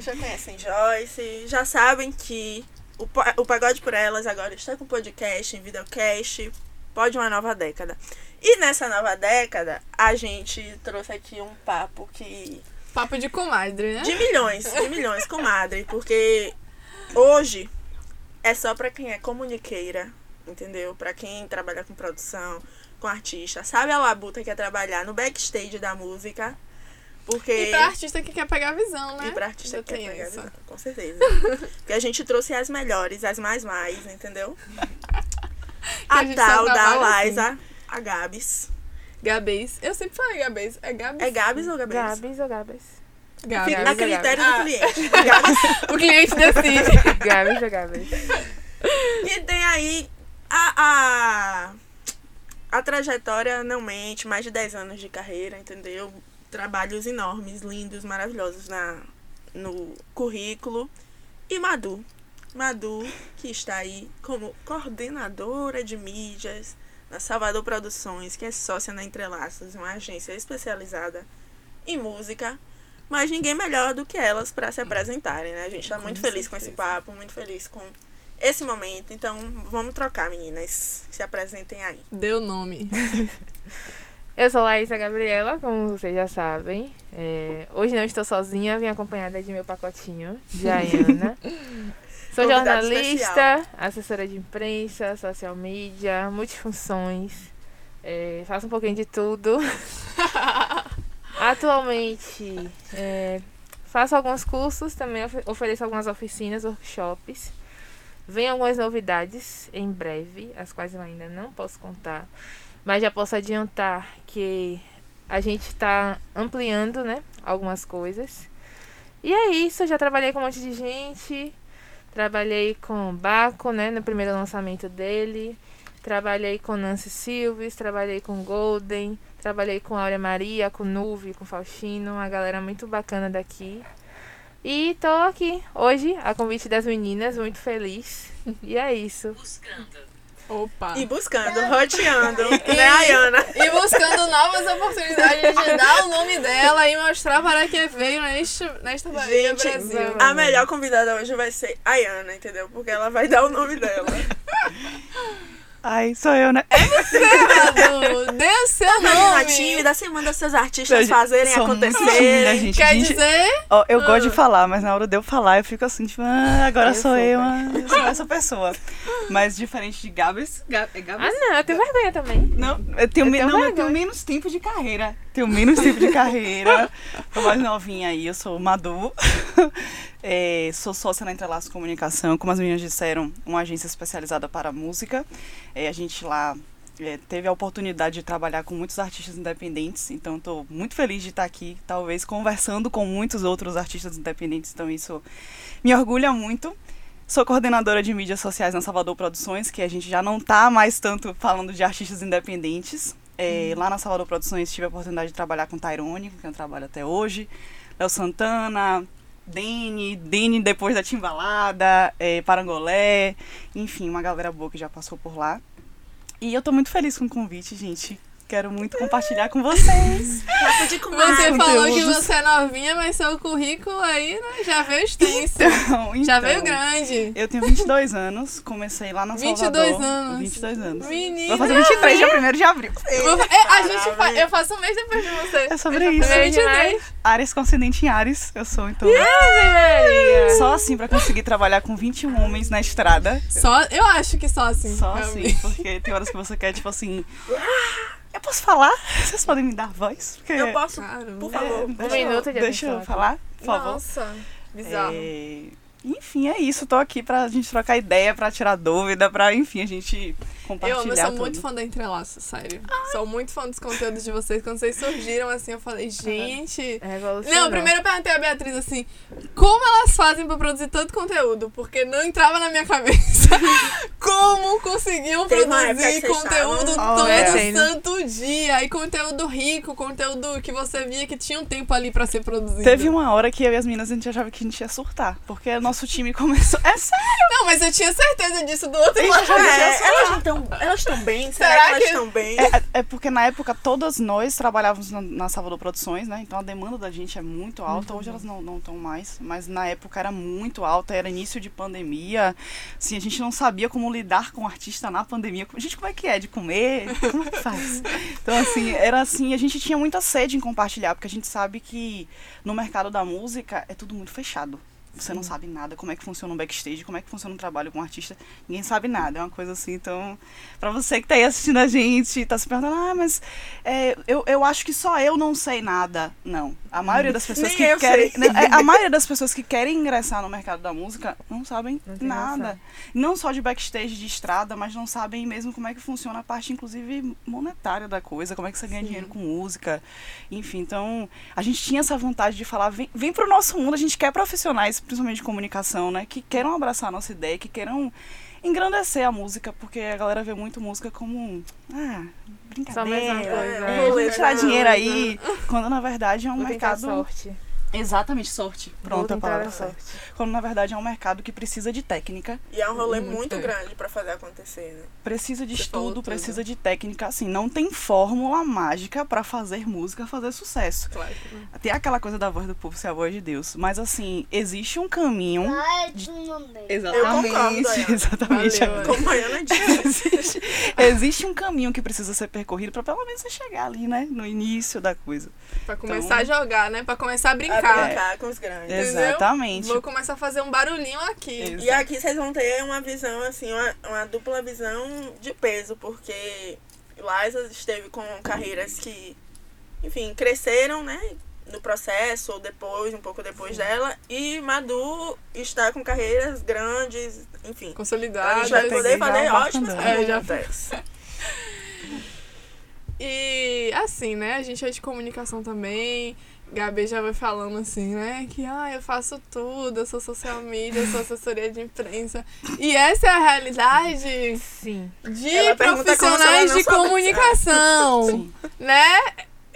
conhecem, já conhecem Joyce, já sabem que o, o Pagode por Elas agora está com podcast em videocast. Pode uma nova década. E nessa nova década, a gente trouxe aqui um papo que Papo de comadre, né? de milhões, de milhões, comadre, porque hoje é só pra quem é comuniqueira, entendeu? Pra quem trabalha com produção, com artista, sabe a labuta que é trabalhar no backstage da música, porque E pra artista que quer pegar a visão, né? e pra artista Eu que quer pegar isso. visão, com certeza. Porque a gente trouxe as melhores, as mais mais, entendeu? a A tal da trabalha Liza, a Gabs. Gabês. Eu sempre falei Gabês. É Gabês? É Gabs ou Gabs? Gabs ou Gabas? Gabês. Fica a Gabs. critério Ah. do cliente. Gabs. O cliente decide. Gabs ou Gabas? E tem aí a, a, a trajetória não mente, mais de 10 anos de carreira, entendeu? Trabalhos enormes, lindos, maravilhosos na, no currículo. E Madu. Madu, que está aí como coordenadora de mídias na Salvador Produções, que é sócia na Entrelaços, uma agência especializada em música. Mas ninguém melhor do que elas para se apresentarem, né? A gente está muito feliz com esse papo, muito feliz com esse momento. Então, vamos trocar, meninas. Se apresentem aí. Deu nome. Eu sou Laísa Gabriela, como vocês já sabem. É, hoje não estou sozinha, vim acompanhada de meu pacotinho, de Ayana. Sou jornalista, especial. assessora de imprensa, social media, multifunções. É, faço um pouquinho de tudo. Atualmente, é, faço alguns cursos, também ofe- ofereço algumas oficinas, workshops. Vem algumas novidades em breve, as quais eu ainda não posso contar. Mas já posso adiantar que a gente está ampliando, né? Algumas coisas. E é isso, já trabalhei com um monte de gente. Trabalhei com o Baco, né? No primeiro lançamento dele. Trabalhei com Nancy Silves, trabalhei com Golden, trabalhei com Áurea Maria, com Nuve, com Faustino, uma galera muito bacana daqui. E tô aqui hoje, a convite das meninas, muito feliz. E é isso. Opa. E buscando, roteando, né, Ayana? E buscando novas oportunidades de dar o nome dela e mostrar para que veio neste, nesta Bahia Gente, Brasil. a melhor convidada hoje vai ser a Ayana, entendeu? Porque ela vai dar o nome dela. Ai, sou eu, né? Madu, dê o seu nome. tímida, você manda seus artistas fazerem acontecerem. gente. Quer Gente, dizer, ó, eu gosto de falar, mas na hora de eu falar, eu fico assim, tipo, ah, agora Eu sou sou, eu, ah, eu sou essa pessoa. Mas diferente de Gabs. Ga- é Ah, Gabs? não, eu tenho vergonha também. Não, eu tenho, Eu me- tenho não, eu vergonha. tenho menos tempo de carreira. Tenho menos tempo de carreira. Tô mais novinha aí, eu sou Madu. É, sou sócia na Entrelaço Comunicação, como as meninas disseram, uma agência especializada para música. É, a gente lá é, teve a oportunidade de trabalhar com muitos artistas independentes, então estou muito feliz de estar aqui, talvez conversando com muitos outros artistas independentes, então isso me orgulha muito. Sou coordenadora de mídias sociais na Salvador Produções, que a gente já não tá mais tanto falando de artistas independentes. É, Lá na Salvador Produções tive a oportunidade de trabalhar com Tyrone, com quem eu trabalho até hoje. Léo Santana, Dene, Dene depois da Timbalada, é, Parangolé, enfim, uma galera boa que já passou por lá. E eu tô muito feliz com o convite, gente. Quero muito compartilhar com vocês. Você falou que você é novinha, mas seu currículo aí, né, já veio extenso. Então, já então, veio grande. Eu tenho 22 anos, comecei lá na 22 Salvador. anos. 22 anos. Menina. Vou fazer 23 dia 1 de abril. Eu é, a gente fa- eu faço um mês depois de você. É sobre Eu isso. faço 22. Ares com ascendente em Ares, eu sou, então. Maria! Só assim pra conseguir trabalhar com 21 homens na estrada. Só, eu acho que só assim. Só assim, porque tem horas que você quer, tipo assim. Eu posso falar? Vocês podem me dar voz? Porque, Eu posso, Caramba. por favor. É, Um minuto de Deixa eu falar, por favor. Nossa, bizarro. É, Enfim, é isso. Tô aqui pra gente trocar ideia, pra tirar dúvida, pra, enfim, a gente Eu compartilhar amo, eu sou tudo. muito fã da Entrelaço, sério. Sou muito fã dos conteúdos de vocês. Quando vocês surgiram, assim, eu falei, gente. Revolucionou. Não, primeiro eu perguntei a Beatriz assim, como elas fazem pra produzir tanto conteúdo? Porque não entrava na minha cabeça como conseguiam época produzir conteúdo estavam- todo É, tem, né? santo dia. E conteúdo rico, conteúdo que você via que tinha um tempo ali pra ser produzido. Teve uma hora que eu e as meninas a gente achava que a gente ia surtar, porque o nosso time começou. É sério! Não, mas eu tinha certeza disso do outro lado. É, elas estão elas estão bem? Será, Será que elas que- estão bem? É, é porque na época todas nós trabalhávamos na, na Salvador Produções, né? Então a demanda da gente é muito alta. Hoje elas não estão mais, mas na época era muito alta, era início de pandemia. Assim, a gente não sabia como lidar com o artista na pandemia. Gente, como é que é de comer? Como é que faz? Então, assim, era assim, a gente tinha muita sede em compartilhar, porque a gente sabe que no mercado da música é tudo muito fechado. Você não sabe nada, como é que funciona um backstage, como é que funciona um trabalho com um artista. Ninguém sabe nada, é uma coisa assim. Então, pra você que tá aí assistindo a gente, tá se perguntando, ah, mas é, eu, eu acho que só eu não sei nada. Não. A maioria das pessoas que querem. né, é, A maioria das pessoas que querem ingressar no mercado da música não sabem Não nada. noção. Não só de backstage, de estrada, mas não sabem mesmo como é que funciona a parte, inclusive, monetária da coisa, como é que você ganha dinheiro com música. Enfim, então, a gente tinha essa vontade de falar, vem, vem pro nosso mundo, a gente quer profissionais, principalmente de comunicação, né? Que queiram abraçar a nossa ideia, que queiram engrandecer a música, porque a galera vê muito música como, ah, Só a mesma brincadeira. coisa. É, é. tirar dinheiro aí, quando na verdade é um Vou mercado. sorte. Exatamente, sorte. Pronto, a palavra certa. sorte. Quando na verdade é um mercado que precisa de técnica, E é um rolê Muito muito é. grande pra fazer acontecer, né? precisa de Você estudo, tudo. precisa de técnica. Assim, não tem fórmula mágica pra fazer música fazer sucesso. Claro que não. Tem aquela coisa da voz do povo ser a voz de Deus. Mas assim, existe um caminho. Dei. Exatamente. concordo, exatamente. Valeu. Como a Ana disse. existe, existe um caminho que precisa ser percorrido pra pelo menos você chegar ali, né? No início da coisa. Pra começar a jogar, né? Pra começar a A brincar. brincar com os grandes. Entendeu? Exatamente. Vou começar a fazer um barulhinho aqui. Exato. E aqui vocês vão ter uma visão, assim, uma, uma dupla visão de peso, porque Liza esteve com carreiras que, enfim, cresceram, né? No processo, ou depois, um pouco depois dela. E Madu está com carreiras grandes, enfim. A Consolidada. gente vai poder fazer ótimas. É, já-. E assim, né? A gente é de comunicação também. Gabi já vai falando assim, né? Que ah, eu faço tudo, eu sou social media, eu sou assessoria de imprensa. E essa é a realidade Sim. de Ela profissionais de comunicação. Sim. Né?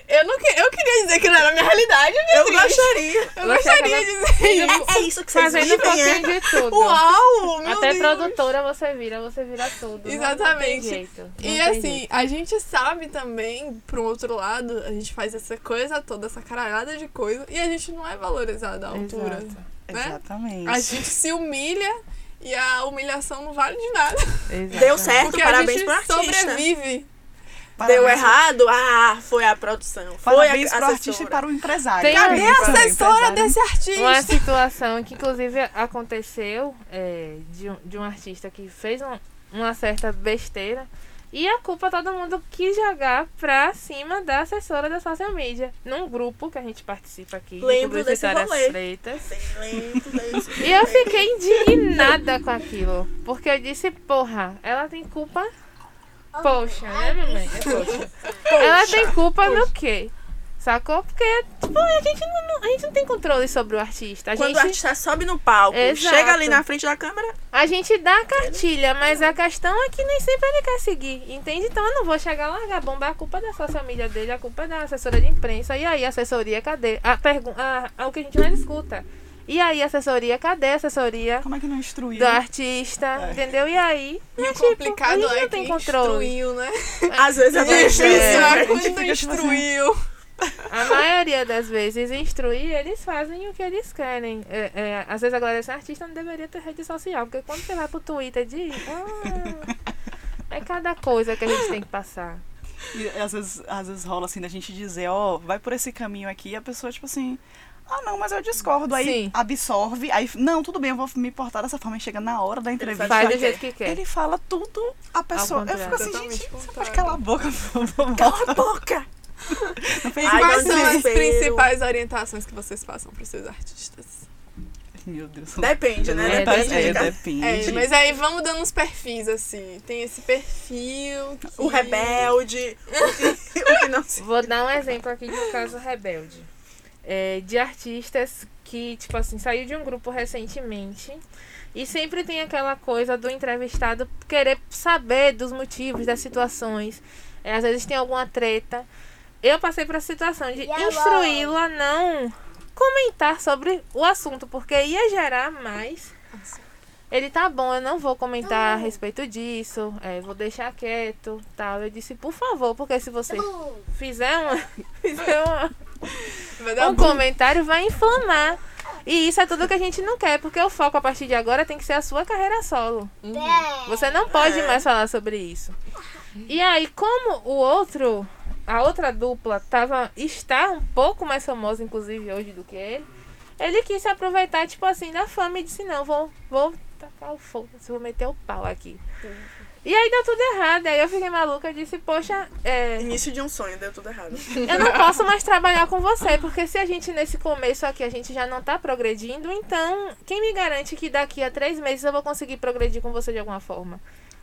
Eu, não, que- eu queria dizer que não era a minha realidade, Eu Beatriz. gostaria. Eu gostaria de dizer isso. É, é isso que vocês Fazendo um vivem, é? pouquinho de tudo. Uau! Meu Até Deus. produtora você vira, você vira tudo. Não- Não, Exatamente. tem jeito. Não E tem assim, jeito. a gente sabe também, pro outro lado, a gente faz essa coisa toda, essa caralhada de coisa, e a gente não é valorizado à altura. Exato. né? Exatamente. A gente se humilha e a humilhação não vale de nada. Exato. Deu certo, Porque parabéns a gente pro artista. sobrevive. Deu Parabéns- errado? Ah, foi a produção. Foi Parabéns a pro artista e para o empresário. Tem Cadê a assessora desse artista? Uma situação que, inclusive, aconteceu é, de, um, de um artista que fez um- uma certa besteira e a culpa todo mundo quis jogar pra cima da assessora da social media. Num grupo que a gente participa aqui, de Lembro desse rolê. Freitas. Bem lento, desse E eu fiquei indignada com aquilo. Porque eu disse, porra, ela tem culpa. Poxa, né, mamãe? É poxa. Ela tem culpa no quê? Sacou? Porque, tipo, a gente não, não- a gente não tem controle sobre o artista. A Quando gente, o artista sobe no palco, Exato. chega ali na frente da câmera, a gente dá a cartilha, mas a questão é que nem sempre ele quer seguir, entende? Então eu não vou chegar lá, largar a bomba, a culpa é da social media dele, a culpa é da assessora de imprensa. E aí, assessoria, cadê? A pergun a, a- o que a gente mais escuta. E aí, assessoria, cadê a assessoria? Como é que não instruiu? do artista, É. entendeu? E aí, E o tipo, complicado a gente é não que tem controle. instruiu, né? às vezes é É difícil, difícil. né? Quando tipo assim, instruiu. A maioria das vezes, instruir, eles fazem o que eles querem. É, é, às vezes a galera desse artista não deveria ter rede social, porque quando você vai pro Twitter de. ah, é cada coisa que a gente tem que passar. E às vezes, às vezes rola assim da gente dizer, ó, vai por esse caminho aqui, e a pessoa, tipo assim, ah, não, mas eu discordo. Aí Sim. absorve, aí, não, tudo bem, eu vou me portar dessa forma. E chega na hora da entrevista. Faz do jeito que quer. Ele fala tudo, a pessoa. Eu fico assim, Totalmente gente, você pode calar a boca, por favor. Cala a boca! Não fez Ai, Quais não são as principais orientações que vocês passam para os seus artistas? Meu Deus. Depende, né? É, Depende. É, depende. É, mas aí vamos dando uns perfis, assim. Tem esse perfil. que- O rebelde, o que, o que não se... Vou dar um exemplo aqui de um caso rebelde. É, de artistas que, tipo assim, saiu de um grupo recentemente. E sempre tem aquela coisa do entrevistado querer saber dos motivos, das situações. É, às vezes tem alguma treta. Eu passei por essa situação de instruí-lo a não comentar sobre o assunto, porque ia gerar mais Ele tá bom, eu não vou comentar a respeito disso, é, vou deixar quieto, tal. Eu disse, por favor, porque se você fizer uma, fizer uma um comentário vai inflamar. E isso é tudo que a gente não quer, porque o foco a partir de agora tem que ser a sua carreira solo. Você não pode mais falar sobre isso. E aí, como o outro, a outra dupla tava, está um pouco mais famosa, inclusive, hoje do que ele, ele quis se aproveitar, tipo assim, da fama e disse, não, vou, vou tacar o fogo, vou meter o pau aqui. E aí deu tudo errado. Aí eu fiquei maluca e disse, poxa, é, Início de um sonho, deu tudo errado. eu não posso mais trabalhar com você, porque se a gente nesse começo aqui a gente já não tá progredindo, então quem me garante que daqui a três meses eu vou conseguir progredir com você de alguma forma?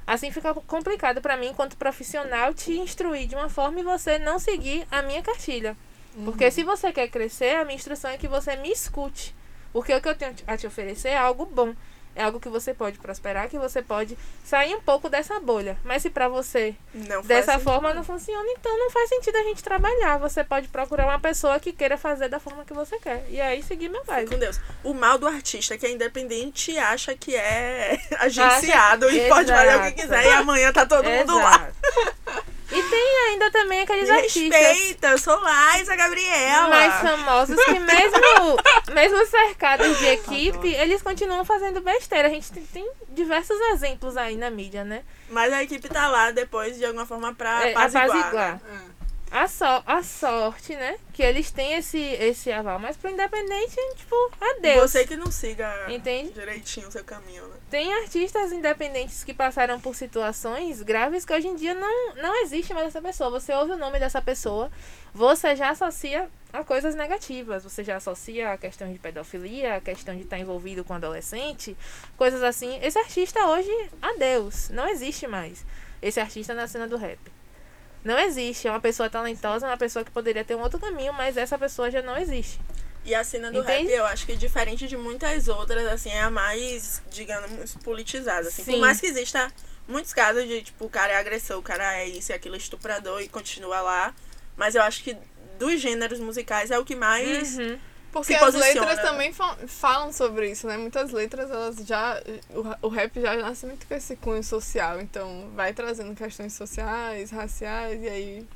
Assim fica complicado pra mim, enquanto profissional, te instruir de uma forma e você não seguir a minha cartilha. Porque se você quer crescer, a minha instrução é que você me escute. Porque o que eu tenho a te oferecer é algo bom. É algo que você pode prosperar, que você pode sair um pouco dessa bolha. Mas se pra você Não dessa sentido. forma não funciona, então não faz sentido a gente trabalhar. Você pode procurar uma pessoa que queira fazer da forma que você quer. E aí seguir meu com vibe. Deus. O mal do artista que é independente acha que é agenciado e Acha- pode fazer o que Exato. quiser e amanhã tá todo mundo lá. E tem ainda também aqueles Me artistas respeita, eu sou Liza Gabriela. mais famosos que mesmo, mesmo cercados de equipe, eles continuam fazendo besteira. A gente tem, tem diversos exemplos aí na mídia, né? Mas a equipe tá lá depois de alguma forma pra É, apaziguar. apaziguar. A, so, a sorte, né? Que eles têm esse, esse aval. Mas pro independente, tipo, adeus. Você que não siga Entende? direitinho o seu caminho, né? Tem artistas independentes que passaram por situações graves que hoje em dia não, não existe mais essa pessoa. Você ouve o nome dessa pessoa, você já associa a coisas negativas. Você já associa a questão de pedofilia, a questão de estar envolvido com adolescente, coisas assim. Esse artista hoje, adeus, não existe mais. Esse artista na cena do rap. Não existe. É uma pessoa talentosa, uma pessoa que poderia ter um outro caminho, mas essa pessoa já não existe. E a cena do Entende? rap, eu acho que diferente de muitas outras, assim, é a mais, digamos, politizada. Assim. Por Sim. mais que exista muitos casos de, tipo, o cara é agressor, o cara é isso e aquilo, estuprador e continua lá. Mas eu acho que dos gêneros musicais é o que mais. Uhum. Porque as letras também fa- falam sobre isso, né? Muitas letras, elas já. O, o rap já nasce muito com esse cunho social, então vai trazendo questões sociais, raciais, e aí.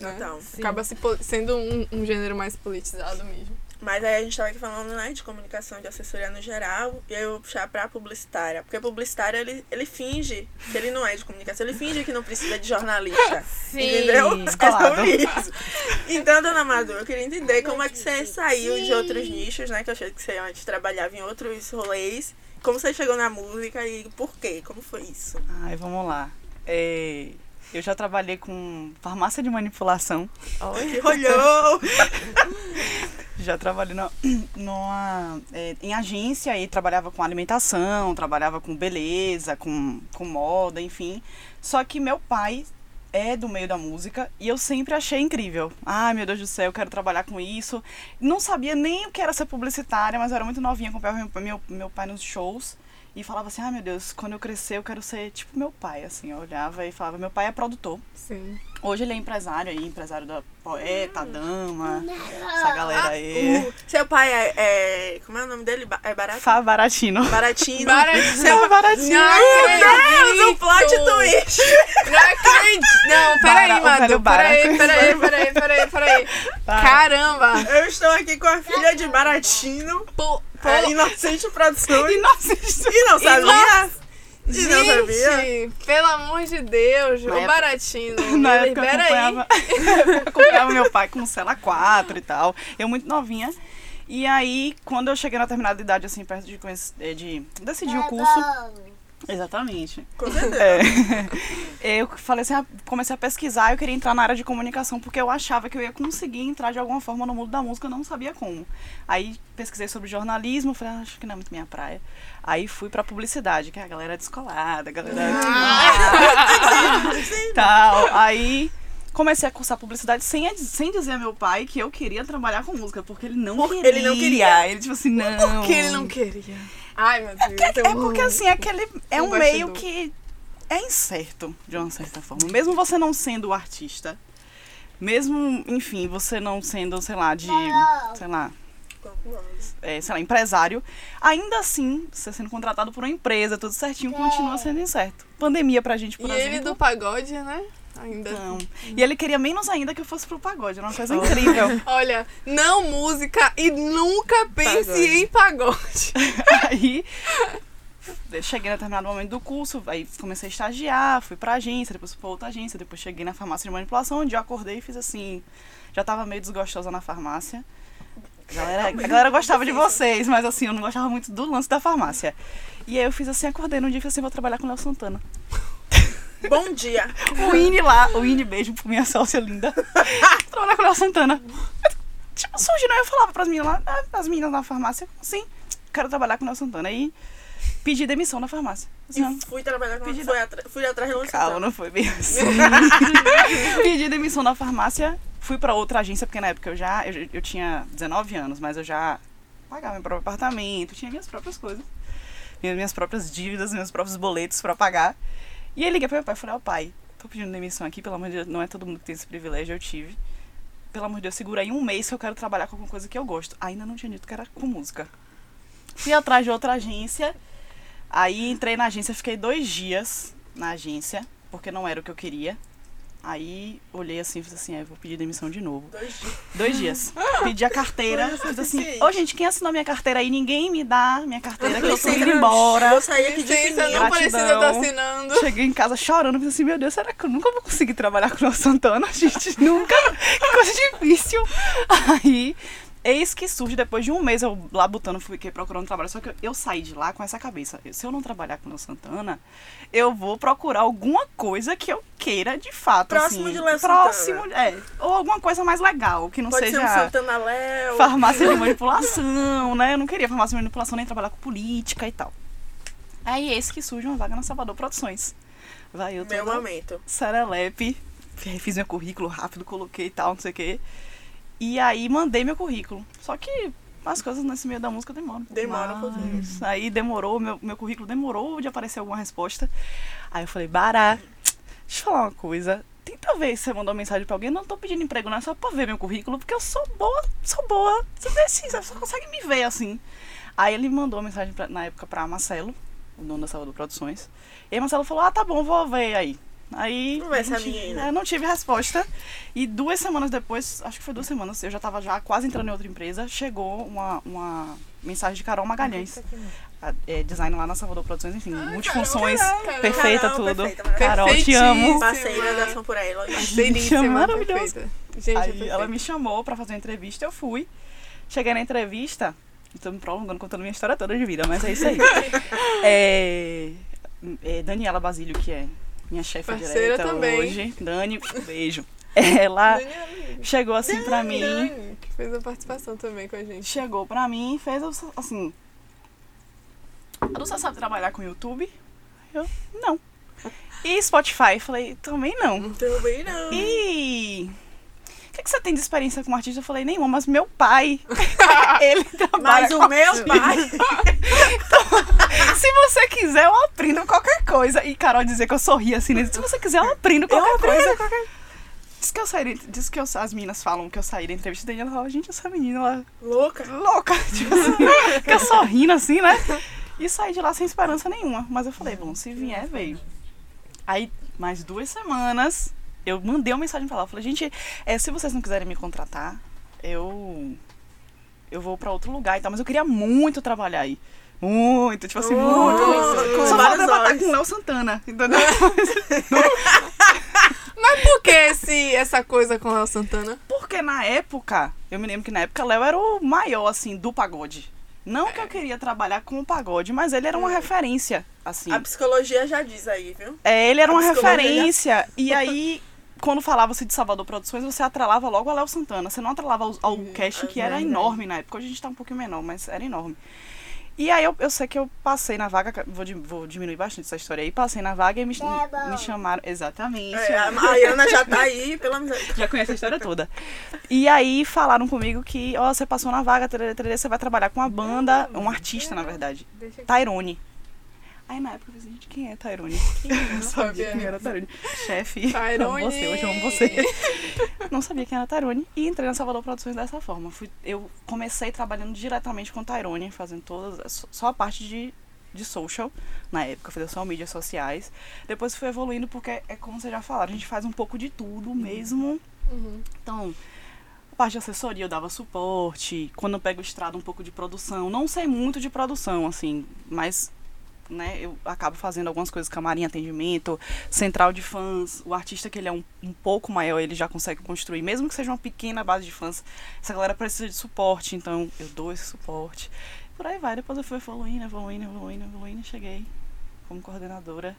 Né? Então. Acaba se sendo um, um gênero mais politizado mesmo. Mas aí a gente tava aqui falando, né, de comunicação, de assessoria no geral, e aí eu vou puxar pra publicitária. Porque publicitária, ele, ele finge que ele não é de comunicação, ele finge que não precisa de jornalista. Sim. Entendeu? É Descolado. sobre isso. Então, dona Madu, eu queria entender como é que você saiu de outros nichos, né? Que eu achei que você antes trabalhava em outros rolês. Como você chegou na música e por quê? Como foi isso? Ai, vamos lá. É, eu já trabalhei com farmácia de manipulação. Que olhou! Já trabalhei na- numa, é, em agência e trabalhava com alimentação, trabalhava com beleza, com, com moda, enfim. Só que meu pai é do meio da música e eu sempre achei incrível. Ai, meu Deus do céu, eu quero trabalhar com isso. Não sabia nem o que era ser publicitária, mas eu era muito novinha, acompanhava meu, meu, meu pai nos shows. E falava assim, ai meu Deus, quando eu crescer eu quero ser tipo meu pai, assim. Eu olhava e falava, meu pai é produtor. Sim. Hoje ele é empresário aí, empresário da poeta, dama, essa galera aí. Uh, seu pai é, é- Como é o nome dele? É barato? Fá Baratino. Baratinho. Baratinho. Seu Baratinho. Não Deus, o plot twist! Não acredito! Não, peraí, Madu, peraí, peraí, peraí, peraí, peraí. Caramba! Eu estou aqui com a filha de Baratino, Pô, pô, a Inocente Produções. Inocente. E não sabia? E não sabia? gente, pelo amor de Deus, Na o época- Baratino, Na época eu aí. acompanhava, eu acompanhava meu pai com Cela 4 e tal. Eu muito novinha. E aí, quando eu cheguei na determinada idade, assim, perto de, de decidir o curso. Exatamente. Com certeza. É, eu falei assim, ah, comecei a pesquisar, eu queria entrar na área de comunicação porque eu achava que eu ia conseguir entrar de alguma forma no mundo da música, eu não sabia como. Aí pesquisei sobre jornalismo, falei, ah, acho que não é muito minha praia. Aí fui pra publicidade, que é a galera descolada, a galera tal. Aí comecei a cursar publicidade sem, sem dizer a meu pai que eu queria trabalhar com música, porque ele não Porque queria. ele não queria. Ele tipo assim, não. Porque ele não queria. Ai, meu Deus. É porque assim, é aquele é Um um meio que é incerto, de uma certa forma. Mesmo você não sendo o artista, mesmo, enfim, você não sendo, sei lá, de, sei lá, é, sei lá, empresário, ainda assim, você sendo contratado por uma empresa, tudo certinho, continua sendo incerto. Pandemia pra gente, por E exemplo. ele do pagode, né? Ainda. Não. E ele queria menos ainda que eu fosse pro pagode, era uma coisa incrível. Olha, não música e nunca pense Pagode. em pagode. aí cheguei em determinado momento do curso, aí comecei a estagiar, fui pra agência, depois fui pra outra agência, depois cheguei na farmácia de manipulação, onde eu acordei e fiz assim. Já tava meio desgostosa na farmácia. A galera, a galera gostava de vocês, mas assim, eu não gostava muito do lance da farmácia. E aí eu fiz assim, acordei num dia e falei assim, vou trabalhar com o Léo Santana. Bom dia. O Ine lá, o Ine, beijo pra minha sócia linda. trabalhar com o Léo Santana. Tipo, surgiu, né? Eu falava pras meninas lá, ah, as meninas na farmácia, assim? Quero trabalhar com o Léo Santana. Aí pedi demissão na farmácia. Assim, E fui trabalhar com Pedi- fui, atra- fui atrás do Calma, não foi bem assim. Pedi demissão na farmácia, fui pra outra agência, porque na época eu já. Eu, eu tinha 19 anos, mas eu já pagava meu próprio apartamento, tinha minhas próprias coisas. Minhas, minhas próprias dívidas, meus próprios boletos pra pagar. E aí liguei pro meu pai e falei, ó pai, tô pedindo demissão aqui, pelo amor de Deus, não é todo mundo que tem esse privilégio, eu tive. Pelo amor de Deus, segura aí um mês que eu quero trabalhar com alguma coisa que eu gosto. Ainda não tinha dito que era com música. Fui atrás de outra agência. Aí entrei na agência, fiquei dois dias na agência, porque não era o que eu queria. Aí olhei assim e fiz assim, é, vou pedir demissão de novo. Dois dias. Dois dias. Pedi a carteira, fiz assim, ô gente, quem assinou minha carteira aí? Ninguém me dá minha carteira, que eu tô indo embora. Vou sair aqui de Licença, não precisa estar assinando. Cheguei em casa chorando, pensei assim, meu Deus, será que eu nunca vou conseguir trabalhar com o Santana? Gente, nunca. Que coisa difícil. Aí, eis que surge, depois de um mês eu lá botando, fiquei procurando trabalho, só que eu, eu saí de lá com essa cabeça. Se eu não trabalhar com o Santana, eu vou procurar alguma coisa que eu queira de fato. Próximo assim, de Léo Próximo, é. Ou alguma coisa mais legal, que não Pode ser um seja Santana Léo. farmácia de manipulação, né? Eu não queria farmácia de manipulação nem trabalhar com política e tal. Aí esse que surge uma vaga na Salvador Produções. Vai eu Meu momento. serelepe, fiz meu currículo rápido, coloquei e tal, não sei o quê. E aí mandei meu currículo. Só que as coisas nesse meio da música demoram. Demora um pouquinho. Aí demorou, meu, meu currículo demorou de aparecer alguma resposta. Aí eu falei, Bará, deixa eu falar uma coisa. Tenta ver se você mandou mensagem pra alguém. Não tô pedindo emprego, não é só pra ver meu currículo, porque eu sou boa, sou boa. Você vê assim, você só consegue me ver assim. Aí ele mandou uma mensagem pra- na época pra Marcelo, o dono da Salvador Produções. E aí Marcelo falou, ah, tá bom, vou ver aí. Aí essa não é, não tive resposta. E duas semanas depois, acho que foi duas semanas, eu já tava já quase entrando em outra empresa, chegou uma, uma mensagem de Carol Magalhães, a- é, design lá na Salvador Produções, enfim, multifunções, Carol. perfeita Carol, tudo. perfeita, maravilhosa. Carol, te amo. Parceira da Ação por Ela. Parceiríssima, maravilhosa. perfeita. Gente, é Aí perfeita. ela me chamou pra fazer uma entrevista, eu fui. Cheguei na entrevista, e tô me prolongando contando minha história toda de vida, mas é isso aí. é, é Daniela Basílio, que é minha chefe Parceira direta também. hoje. Dani, um beijo. Ela Daniela, chegou assim pra mim. Dani, que fez a participação também com a gente. chegou pra mim e fez assim. "Adu, Você sabe trabalhar com YouTube? Eu, não. E Spotify? Falei, também não. Também não. E. Que, que você tem de experiência como artista? Eu falei, nenhuma, mas meu pai. ele trabalha. Mas com o meu pai. Se você quiser, eu aprendo qualquer coisa. E Carol dizer que eu sorri assim, né? Se você quiser, eu aprendo qualquer coisa. Diz que eu saí, diz que eu- as meninas falam que eu saí da entrevista dele. Ela fala, gente, essa menina, ela Louca. louca, tipo assim, fica sorrindo assim, né? E saí de lá sem esperança nenhuma. Mas eu falei, bom, se vier, veio. Aí, mais duas semanas, eu mandei uma mensagem pra lá. Eu falei, gente, é, se vocês não quiserem me contratar, eu. Eu vou pra outro lugar e tal. Mas eu queria muito trabalhar aí. Muito, tipo assim, muito, muito. com Só vários falta olhos. com o Léo Santana, entendeu? Mas por que esse, essa coisa com o Léo Santana? Porque na época, eu me lembro que na época Léo era o maior, assim, do pagode. Não que eu queria trabalhar com o pagode, mas ele era uma referência, assim. A psicologia já diz aí, viu? É, ele era a uma referência. E aí, quando falava-se de Salvador Produções, você atrelava logo a Léo Santana. Você não atrelava ao, ao casting, que era verdade. enorme na época. Hoje a gente tá um pouquinho menor, mas era enorme. E aí eu, eu sei que eu passei na vaga, vou, vou diminuir bastante essa história aí, passei na vaga e me, me chamaram. Exatamente. É, a Ana já tá aí, pela. Já conhece a história toda. E aí falaram comigo que, ó, você passou na vaga, você vai trabalhar com uma banda, um artista, na verdade, Deixa aqui. Tyrone. Aí na época eu falei, gente, quem é Tairone? Quem é? Eu não sabia quem era Tairone. Chefe, Tairone. amo você, hoje eu amo você. Não sabia quem era Tairone e entrei na Salvador Produções dessa forma. Fui, eu comecei trabalhando diretamente com Tairone, fazendo todas, só a parte de, de social, na época, fazia só mídias sociais. Depois fui evoluindo porque, é como vocês já falaram, a gente faz um pouco de tudo mesmo. Uhum. Então, parte de assessoria eu dava suporte, quando eu pego estrada um pouco de produção. Não sei muito de produção, assim, mas né, eu acabo fazendo algumas coisas, camarim, atendimento, central de fãs. O artista que ele é um, um pouco maior, ele já consegue construir, mesmo que seja uma pequena base de fãs, essa galera precisa de suporte, então eu dou esse suporte. Por aí vai, depois eu fui evoluindo, evoluindo, evoluindo, evoluindo, cheguei como coordenadora.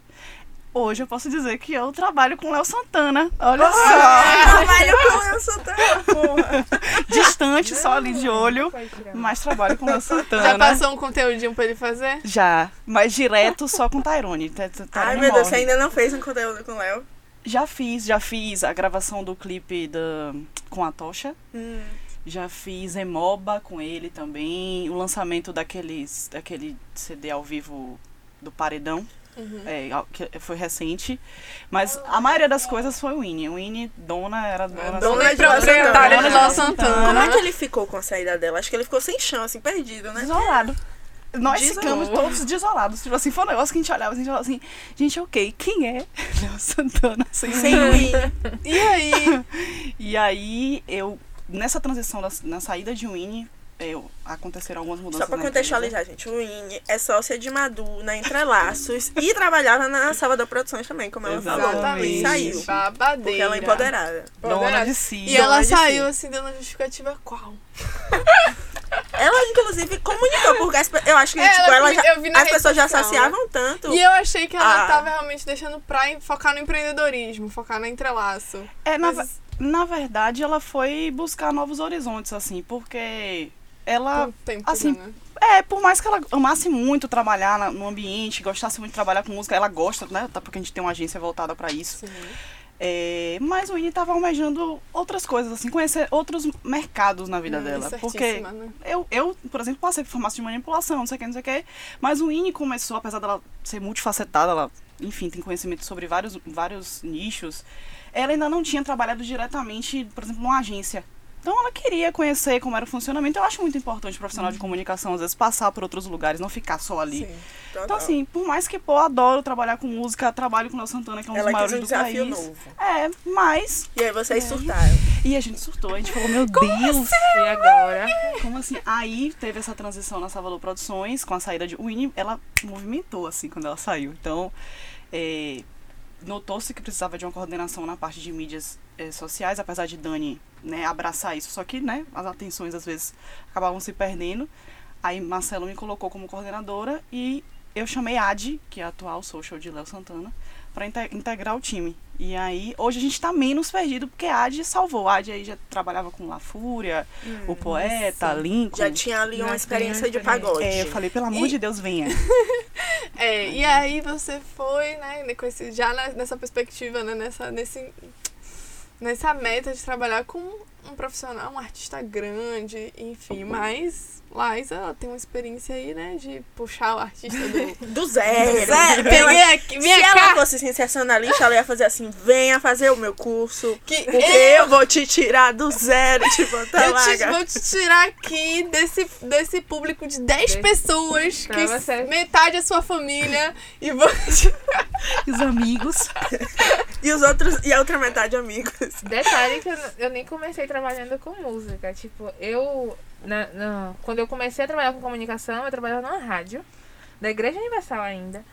Hoje eu posso dizer que eu trabalho com o Léo Santana. Olha só! Trabalho com eu Santana, porra. Distante, só ali de olho, mas trabalho com o Léo Santana. Já passou um conteúdinho pra ele fazer? Já, mas direto só com Tyrone. Ty- Ty- Ai, Tyrone meu Deus, você ainda não fez um conteúdo com o Léo? Já fiz, já fiz a gravação do clipe da, com a Tocha. Hum. Já fiz Emoba com ele também. O lançamento daqueles, daquele CD ao vivo do Paredão. Uhum. É, que foi recente. Mas a maioria das coisas foi o Winnie. O Winnie, dona, era dona. Dona e proprietária de Santana. Léo Santana. Como é que ele ficou com a saída dela? Acho que ele ficou sem chão, assim, perdido, né? Desolado. Nós Desolou. ficamos todos desolados. Tipo assim, foi um negócio que a gente olhava assim, a gente falava assim, gente, ok, quem é Léo Santana sem Winnie. E aí? E aí, eu, nessa transição, da, na saída de Winnie, eu, aconteceram algumas mudanças. Só pra na contextualizar, gente, o Winnie é sócia de Madu na Entrelaços e trabalhava na Salvador Produções também, como ela falou. Exatamente. Saiu. Babadeira. Porque ela é empoderada. empresa. Dona de si. E ela de si. saiu assim, dando justificativa qual? Ela, inclusive, comunicou, porque as eu acho que É, tipo, ela- já- na as pessoas já social, associavam tanto. E eu achei que ela Ah. tava realmente deixando pra focar no empreendedorismo, focar no entrelaço. É, na, Mas- ve- na verdade, ela foi buscar novos horizontes, assim, porque ela. Tempo, assim, né? É, por mais que ela amasse muito trabalhar na- no ambiente, gostasse muito de trabalhar com música, ela gosta, né? Até porque a gente tem uma agência voltada pra isso. Sim. É, mas o Winnie tava almejando outras coisas, assim, conhecer outros mercados na vida Hum, dela. Porque né? eu, eu, por exemplo, passei por formato de manipulação, não sei o que, não sei o que. Mas o Winnie começou, apesar dela ser multifacetada, ela, enfim, tem conhecimento sobre vários, vários nichos. Ela ainda não tinha trabalhado diretamente, por exemplo, numa agência. Então ela queria conhecer como era o funcionamento. Eu acho muito importante o profissional de comunicação, às vezes, passar por outros lugares, não ficar só ali. Sim. Total. Então, assim, por mais que, pô, adoro trabalhar com música, trabalho com o Léo Santana, que é um ela dos maiores um do desafio país. novo. É, mas. E aí vocês surtaram. E a gente surtou, a gente falou, meu Deus! E agora? Como assim? Aí teve essa transição na Salvador Produções, com a saída de Winnie, ela movimentou, assim, quando ela saiu. Então, é, notou-se que precisava de uma coordenação na parte de mídias eh, sociais, apesar de Dani né, abraçar isso. Só que, né, as atenções às vezes acabavam se perdendo. Aí Marcelo me colocou como coordenadora e eu chamei a Adi, que é a atual social de Léo Santana, para integrar o time. E aí, hoje a gente tá menos perdido, porque a Adi salvou. A Adi aí já trabalhava com La Fúria, o Poeta, Lincoln. Já tinha ali uma experiência tinha de experiência. pagode. É, eu falei, pelo amor de Deus, venha. É, e aí você foi, né, com esse, já nessa perspectiva, né, nessa, nesse, nessa meta de trabalhar com um profissional, um artista grande, enfim, mas Liza ela tem uma experiência aí, né, de puxar o artista do... Do zero. Zé, Ela- peguei aqui, Se vem ela fosse sensacionalista, ela ia fazer assim: venha fazer o meu curso. Que Porque eu vou te tirar do zero e te botar eu lá. te, gata. vou te tirar aqui desse, desse público de 10 Desse- pessoas, Pra que você. metade é sua família, e vou te... Os amigos. E os outros, e a outra metade amigos. Detalhe que eu, eu nem comecei trabalhando com música. Tipo, eu. Na, na- quando eu comecei a trabalhar com comunicação, eu trabalhava numa rádio, da Igreja Universal ainda.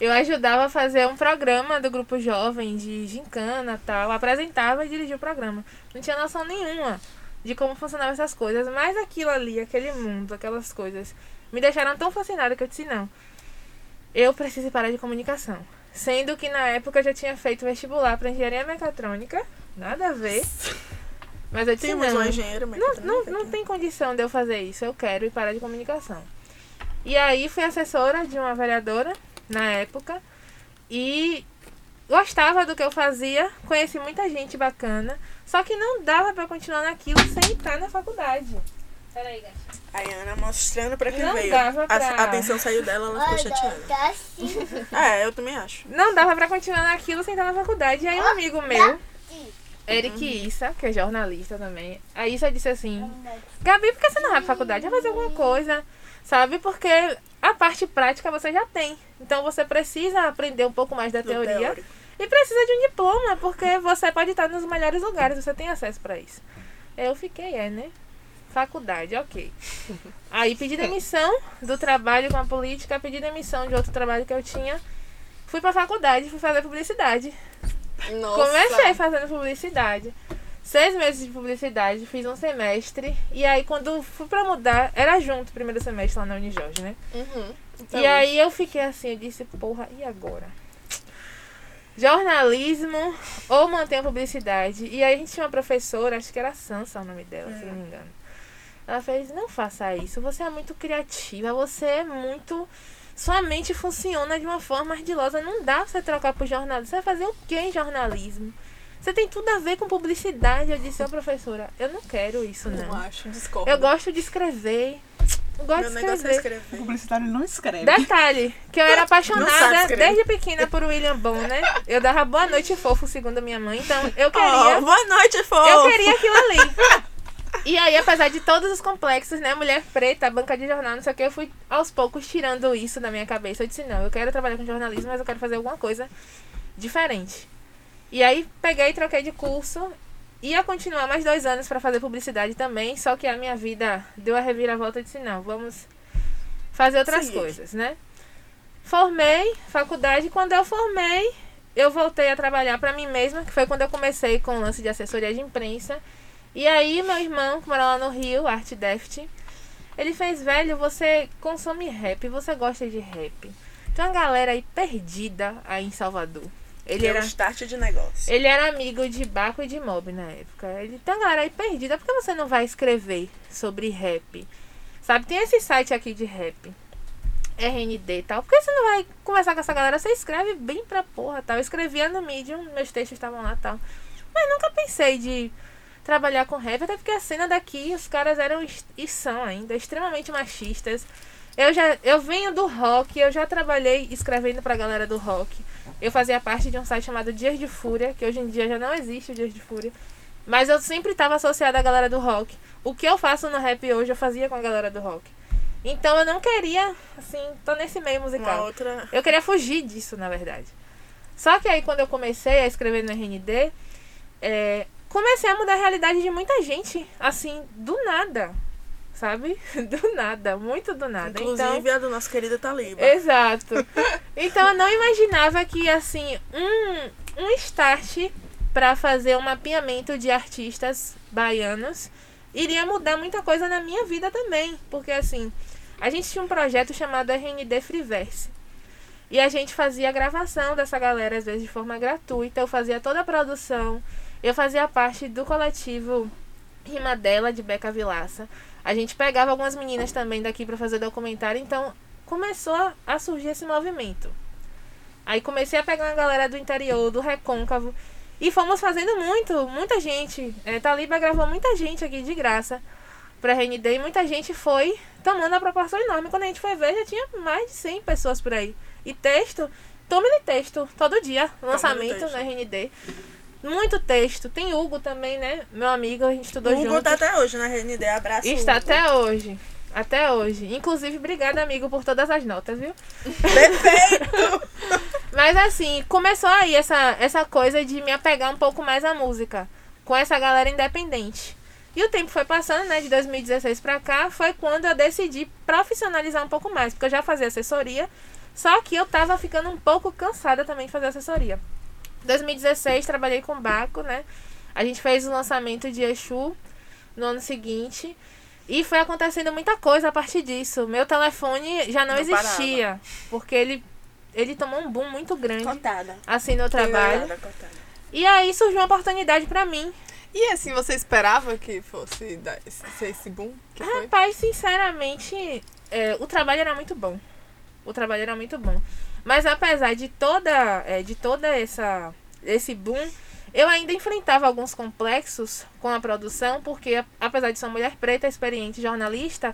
Eu ajudava a fazer um programa do grupo jovem de gincana e tal. Apresentava e dirigia o programa. Não tinha noção nenhuma de como funcionavam essas coisas. Mas aquilo ali, aquele mundo, aquelas coisas, me deixaram tão fascinada que eu disse, não. Eu preciso parar de comunicação. Sendo que na época eu já tinha feito vestibular para engenharia mecatrônica. Nada a ver. Mas eu disse, Temos não. um engenheiro Não, não, aqui. não tem condição de eu fazer isso. Eu quero ir parar de comunicação. E aí fui assessora de uma vereadora na época e gostava do que eu fazia, conheci muita gente bacana, só que não dava pra continuar naquilo sem estar na faculdade. Peraí, gatinho. A Ana mostrando pra que Não veio. dava A- pra- A, atenção saiu dela, ela ficou Olha, chateada. tá assim. É, eu também acho. Não dava pra continuar naquilo sem estar na faculdade. E aí um amigo meu, Eric Issa, que é jornalista também, a Issa disse assim, Gabi, por que você não vai pra faculdade? Vai fazer alguma coisa, sabe? Porque a parte prática você já tem. Então você precisa aprender um pouco mais da teoria e precisa de um diploma, porque você pode estar nos melhores lugares, você tem acesso pra isso. Eu fiquei, é, né? Faculdade, ok. Aí pedi demissão do trabalho com a política, pedi demissão de outro trabalho que eu tinha. Fui pra faculdade, fui fazer publicidade. Nossa. Comecei fazendo publicidade. Seis meses de publicidade, fiz um semestre. E aí, quando fui pra mudar, era junto o primeiro semestre lá na Unijorge, né? Uhum. e aí eu fiquei assim, eu disse, porra, e agora? Jornalismo ou manter a publicidade? E aí a gente tinha uma professora, acho que era Sansa o nome dela, se não me engano. Ela fez, não faça isso, você é muito criativa, você é muito. Sua mente funciona de uma forma ardilosa. Não dá pra você trocar por jornalismo. Você vai fazer o que em jornalismo? Você tem tudo a ver com publicidade. Eu disse, ô professora, eu não quero isso, Não não. acho, discordo. Eu gosto de escrever. Eu gosto Meu de negócio é escrever. escrever. Publicitário não escreve. Detalhe, que eu era apaixonada desde pequena por William Bonner. Eu dava boa noite fofo, segundo a minha mãe. Então, eu Oh, queria. boa noite, fofo. Eu queria aquilo ali. E aí, apesar de todos os complexos, né? Mulher preta, banca de jornal, não sei o que, eu fui aos poucos tirando isso da minha cabeça. Eu disse, não, eu quero trabalhar com jornalismo, mas eu quero fazer alguma coisa diferente. E aí, peguei e troquei de curso. Ia continuar mais dois anos para fazer publicidade também, só que a minha vida deu a reviravolta e disse, não, vamos fazer outras Seguir. coisas, né? Formei, faculdade, quando eu formei, eu voltei a trabalhar para mim mesma, que foi quando eu comecei com o lance de assessoria de imprensa. E aí, meu irmão, que mora lá no Rio, Art Deft, ele fez, velho, você consome rap, você gosta de rap. Tem uma galera aí perdida aí em Salvador. Ele Que é era, um start de negócio. ele era amigo de Baco e de Mob na época. Ele tem uma galera aí perdida. Por que você não vai escrever sobre rap? Sabe, tem esse site aqui de rap. RND e tal. Por que você não vai conversar com essa galera? Você escreve bem pra porra, tal. Eu escrevia no Medium, meus textos estavam lá, tal. Mas nunca pensei de trabalhar com rap, até porque a cena daqui, os caras eram e são ainda extremamente machistas. Eu já eu venho do rock, eu já trabalhei escrevendo pra galera do rock. Eu fazia parte de um site chamado Dias de Fúria, que hoje em dia já não existe o Dias de Fúria. Mas eu sempre estava associada à galera do rock. O que eu faço no rap hoje, eu fazia com a galera do rock. Então eu não queria, assim, tô nesse meio Uma musical. outra. Eu queria fugir disso, na verdade. Só que aí, quando eu comecei a escrever no RND, é, comecei a mudar a realidade de muita gente, assim, do nada. Sabe? Do nada, muito do nada. Então, Inclusive a do nosso querido Taliba. Exato. Então eu não imaginava que assim, um, um start para fazer um mapeamento de artistas baianos iria mudar muita coisa na minha vida também, porque assim, a gente tinha um projeto chamado RND Freeverse. E a gente fazia a gravação dessa galera às vezes de forma gratuita, eu fazia toda a produção, eu fazia parte do coletivo Rimadela de Beca Vilaça. A gente pegava algumas meninas também daqui para fazer documentário, então começou a surgir esse movimento. Aí comecei a pegar uma galera do interior, do recôncavo, e fomos fazendo muito, muita gente. É, Taliba gravou muita gente aqui de graça pra RND e muita gente foi tomando a proporção enorme. Quando a gente foi ver, já tinha mais de 100 pessoas por aí. E texto, tome-lhe texto, todo dia, lançamento na RND. Muito texto. Tem Hugo também, né? Meu amigo, a gente estudou O Hugo junto. tá até hoje na RND. Abraço. Está Hugo. até hoje. Até hoje. Inclusive, obrigada, amigo, por todas as notas, viu? Perfeito! Mas assim, começou aí essa, essa coisa de me apegar um pouco mais à música. Com essa galera independente. E o tempo foi passando, né? De 2016 pra cá, foi quando eu decidi profissionalizar um pouco mais. Porque eu já fazia assessoria. Só que eu tava ficando um pouco cansada também de fazer assessoria. 2016, trabalhei com Baco, né? A gente fez o lançamento de Exu no ano seguinte. E foi acontecendo muita coisa a partir disso. Meu telefone já não, Não existia. Porque ele, ele tomou um boom muito grande, Contada. assim, no trabalho. Contada, contada. E aí surgiu uma oportunidade pra mim. E assim, você esperava que fosse dar esse, ser esse boom que foi? Rapaz, sinceramente, é, o trabalho era muito bom. O trabalho era muito bom. Mas apesar de toda, é, de toda essa esse boom, eu ainda enfrentava alguns complexos com a produção, porque apesar de ser uma mulher preta, experiente jornalista,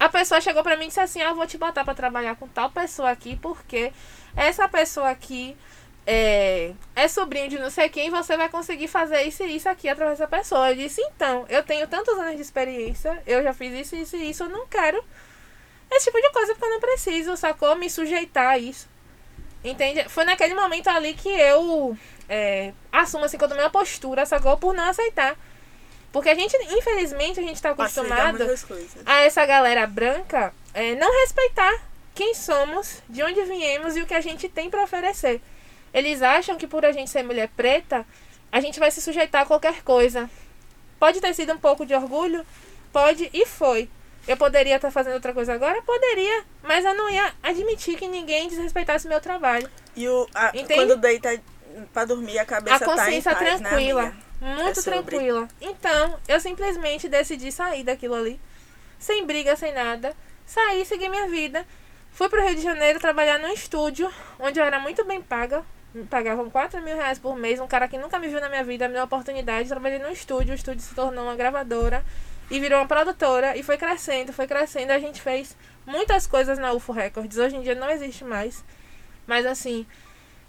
a pessoa chegou pra mim e disse assim: "Ah, vou te botar pra trabalhar com tal pessoa aqui, porque essa pessoa aqui é, é sobrinho de não sei quem, você vai conseguir fazer isso e isso aqui através dessa pessoa". Eu disse: "Então, eu tenho tantos anos de experiência, eu já fiz isso, isso e isso, eu não quero esse tipo de coisa porque eu não preciso, sacou? Me sujeitar a isso. Entende? Foi naquele momento ali que eu é, assumo assim que eu tomei uma postura, sacou? Por não aceitar. Porque a gente, infelizmente, a gente tá acostumado a essa galera branca é, não respeitar quem somos, de onde viemos e o que a gente tem pra oferecer. Eles acham que por a gente ser mulher preta, a gente vai se sujeitar a qualquer coisa. Pode ter sido um pouco de orgulho, pode e foi. Eu poderia estar fazendo outra coisa agora? Poderia, mas eu não ia admitir que ninguém desrespeitasse meu trabalho. E o, a, quando deita pra dormir, a cabeça a consciência tá em paz, né, tranquila. amiga? muito É tranquila. Então, eu simplesmente decidi sair daquilo ali. Sem briga, sem nada. Saí, segui minha vida. Fui pro Rio de Janeiro trabalhar num estúdio, onde eu era muito bem paga. Me pagavam 4 mil reais por mês. Um cara que nunca me viu na minha vida, me deu a oportunidade. Trabalhei num estúdio, o estúdio se tornou uma gravadora. E virou uma produtora. E foi crescendo, foi crescendo. A gente fez muitas coisas na UFO Records. Hoje em dia não existe mais. Mas assim,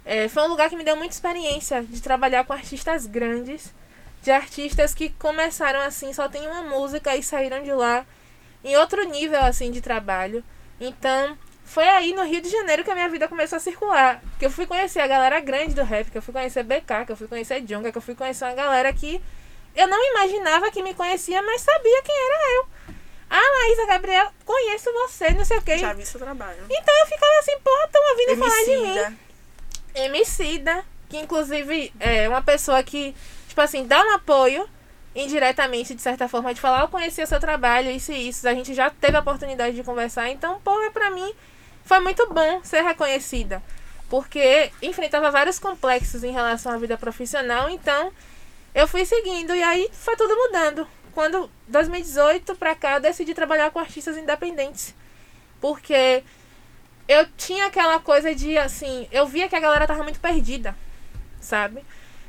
é, foi um lugar que me deu muita experiência de trabalhar com artistas grandes, de artistas que começaram assim, só tem uma música e saíram de lá em outro nível assim de trabalho. Então, foi aí no Rio de Janeiro que a minha vida começou a circular. Que eu fui conhecer a galera grande do rap, que eu fui conhecer BK, que eu fui conhecer Jonga, que eu fui conhecer uma galera que eu não imaginava que me conhecia, mas sabia quem era eu. Ah, Laísa Gabriel, conheço você, não sei o quê. Já vi seu trabalho. Então eu ficava assim, porra, estão ouvindo falar de mim. Emicida. Emicida, que inclusive é uma pessoa que, tipo assim, dá um apoio indiretamente, de certa forma, de falar, eu conhecia seu trabalho, isso e isso, a gente já teve a oportunidade de conversar, então, porra, pra mim foi muito bom ser reconhecida, porque enfrentava vários complexos em relação à vida profissional, então eu fui seguindo e aí foi tudo mudando. Quando 2018 pra cá eu decidi trabalhar com artistas independentes, porque eu tinha aquela coisa de assim, eu via que a galera tava muito perdida, sabe?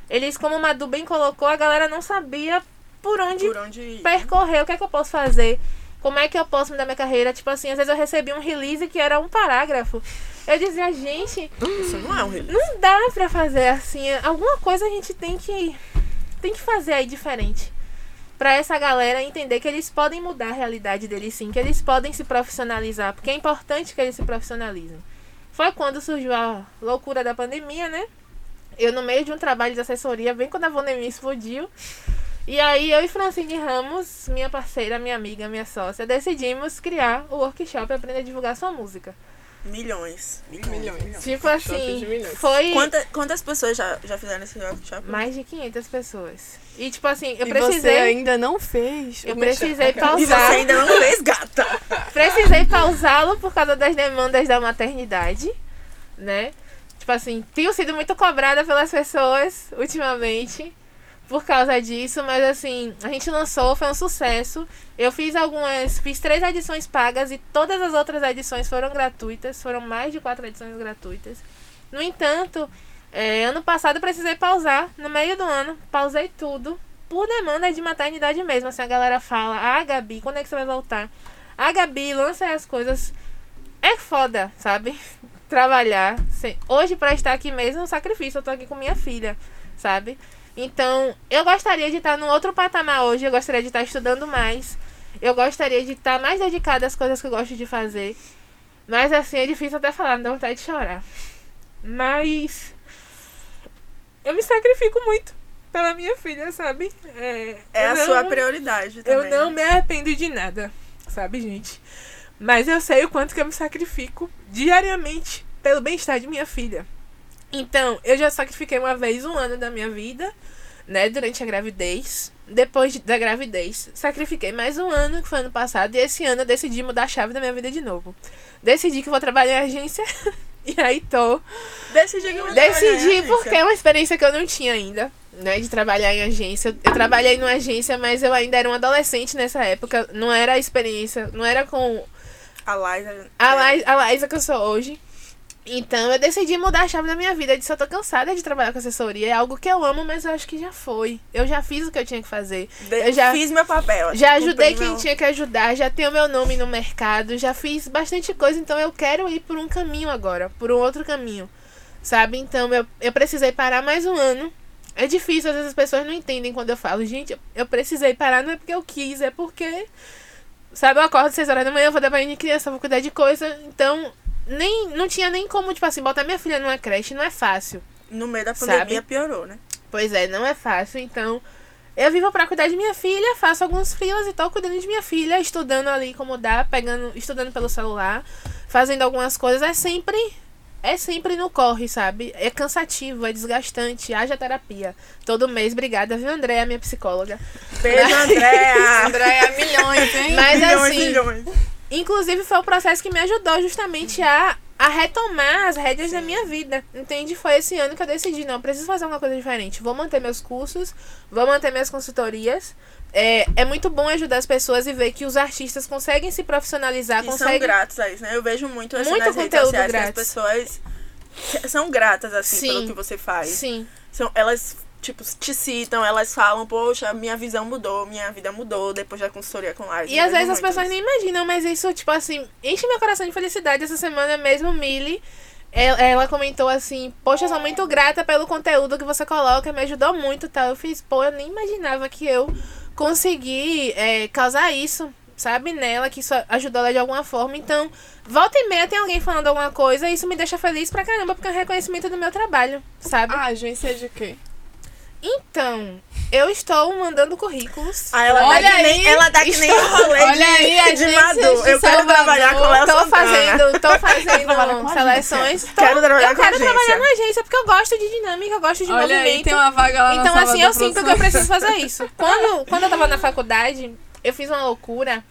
Eles, como o Madu bem colocou, a galera não sabia por onde Por onde percorrer, o que é que eu posso fazer, como é que eu posso mudar minha carreira. Tipo assim, às vezes eu recebi um release que era um parágrafo. Eu dizia, gente, Isso não é um release. não dá pra fazer assim. Alguma coisa a gente tem que tem que fazer aí diferente. Pra essa galera entender que eles podem mudar a realidade deles sim, que eles podem se profissionalizar, porque é importante que eles se profissionalizem. Foi quando surgiu a loucura da pandemia, né? Eu no meio de um trabalho de assessoria, bem quando a pandemia explodiu. E aí eu e Francine Ramos, minha parceira, minha amiga, minha sócia, decidimos criar o workshop Aprenda a Divulgar Sua Música. Milhões. Milhões. Milhões. Tipo assim, milhões. foi Quanta- quantas pessoas já, já fizeram esse workshop? mais de 500 pessoas. E tipo assim, eu e precisei você ainda não fez. Eu precisei E você pausar. ainda não fez, gata. Precisei pausá-lo por causa das demandas da maternidade, né? Tipo assim, tenho sido muito cobrada pelas pessoas ultimamente por causa disso, mas assim, a gente lançou, foi um sucesso. Eu fiz algumas, fiz três edições pagas e todas as outras edições foram gratuitas, foram mais de quatro edições gratuitas. No entanto, é, ano passado eu precisei pausar, no meio do ano, pausei tudo, por demanda de maternidade mesmo. Assim, a galera fala, ah, Gabi, quando é que você vai voltar? Ah, Gabi, lança as coisas. É foda, sabe? Trabalhar. Hoje, pra estar aqui mesmo, é um sacrifício. Eu tô aqui com minha filha, sabe? Então, eu gostaria de estar num outro patamar hoje. Eu gostaria de estar estudando mais. Eu gostaria de estar mais dedicada às coisas que eu gosto de fazer. Mas, assim, é difícil até falar, me dá vontade de chorar. Mas. Eu me sacrifico muito pela minha filha, sabe? É, É a não- sua prioridade também. eu não me arrependo de nada, sabe, gente? Mas eu sei o quanto que eu me sacrifico diariamente pelo bem-estar de minha filha. Então, eu já sacrifiquei uma vez um ano da minha vida, né, durante a gravidez. Depois de- da gravidez, sacrifiquei mais um ano, que foi ano passado, e esse ano eu decidi mudar a chave da minha vida de novo. Decidi que vou trabalhar em agência, e aí tô. Decidi que eu Decidi porque é uma experiência que eu não tinha ainda, né? De trabalhar em agência. Eu trabalhei numa agência, mas eu ainda era um adolescente nessa época. Não era a experiência, não era com A Liza. a, Lai- a Laísa que eu sou hoje. Então eu decidi mudar a chave da minha vida. Eu disse, eu tô cansada de trabalhar com assessoria. É algo que eu amo, mas eu acho que já foi. Eu já fiz o que eu tinha que fazer. De- Eu já- fiz meu papel. Já que ajudei quem meu- tinha que ajudar, já tenho meu nome no mercado, já fiz bastante coisa, então eu quero ir por um caminho agora, por um outro caminho. Sabe? Então eu, eu precisei parar mais um ano. É difícil, às vezes as pessoas não entendem quando eu falo, gente, eu precisei parar, não é porque eu quis, é porque. Sabe, eu acordo às 6 horas da manhã, vou dar banho de criança, vou cuidar de coisa. Então, nem, não tinha nem como, tipo assim, botar minha filha numa creche, não é fácil. No meio da Sabe? pandemia piorou, né? Pois é, não é fácil, então. Eu vivo pra cuidar de minha filha, faço alguns frios e tô cuidando de minha filha, estudando ali como dá, pegando, estudando pelo celular, fazendo algumas coisas. É sempre. É sempre no corre, sabe? É cansativo, é desgastante, haja terapia. Todo mês, obrigada, viu, Andréa, minha psicóloga. Beijo, Andréa. Andréia, milhões, hein? Mas milhões, assim, milhões. Inclusive, foi o processo que me ajudou justamente a, a retomar as rédeas da minha vida. Entende? Foi esse ano que eu decidi, não, eu preciso fazer uma coisa diferente. Vou manter meus cursos, vou manter minhas consultorias. É, é muito bom ajudar as pessoas e ver que os artistas conseguem se profissionalizar, E são conseguem. gratos a isso, né? Eu vejo muito assim Muito nas redes conteúdo sociais grátis. as pessoas são gratas, assim, Sim. pelo que você faz. Sim, São, elas, tipo, te citam, elas falam, poxa, minha visão mudou, minha vida mudou depois da consultoria com live. E às vezes as pessoas nem imaginam, mas isso, tipo assim, enche meu coração de felicidade. Essa semana mesmo, Millie, ela, ela comentou assim: Poxa, eu sou muito grata pelo conteúdo que você coloca, me ajudou muito tal. Eu fiz, pô, eu nem imaginava que eu consegui é, causar isso, sabe, nela, que isso ajudou ela de alguma forma. Então, volta e meia tem alguém falando alguma coisa, e isso me deixa feliz pra caramba, porque é um reconhecimento do meu trabalho, sabe? Ah, agência de quê? Então, eu estou mandando currículos. Ah, ela Olha dá que nem, aí, ela dá que nem o rolê Olha de, aí, de Madu. de Eu quero trabalhar com Léo Tô fazendo, tô trabalhar com fazendo agência. seleções. Tô- Quero trabalhar eu com quero agência. trabalhar na agência porque eu gosto de dinâmica, eu gosto de Olha movimento. aí, tem uma vaga lá na Então, assim, eu sinto que eu preciso fazer isso. Quando, quando eu tava na faculdade, eu fiz uma loucura.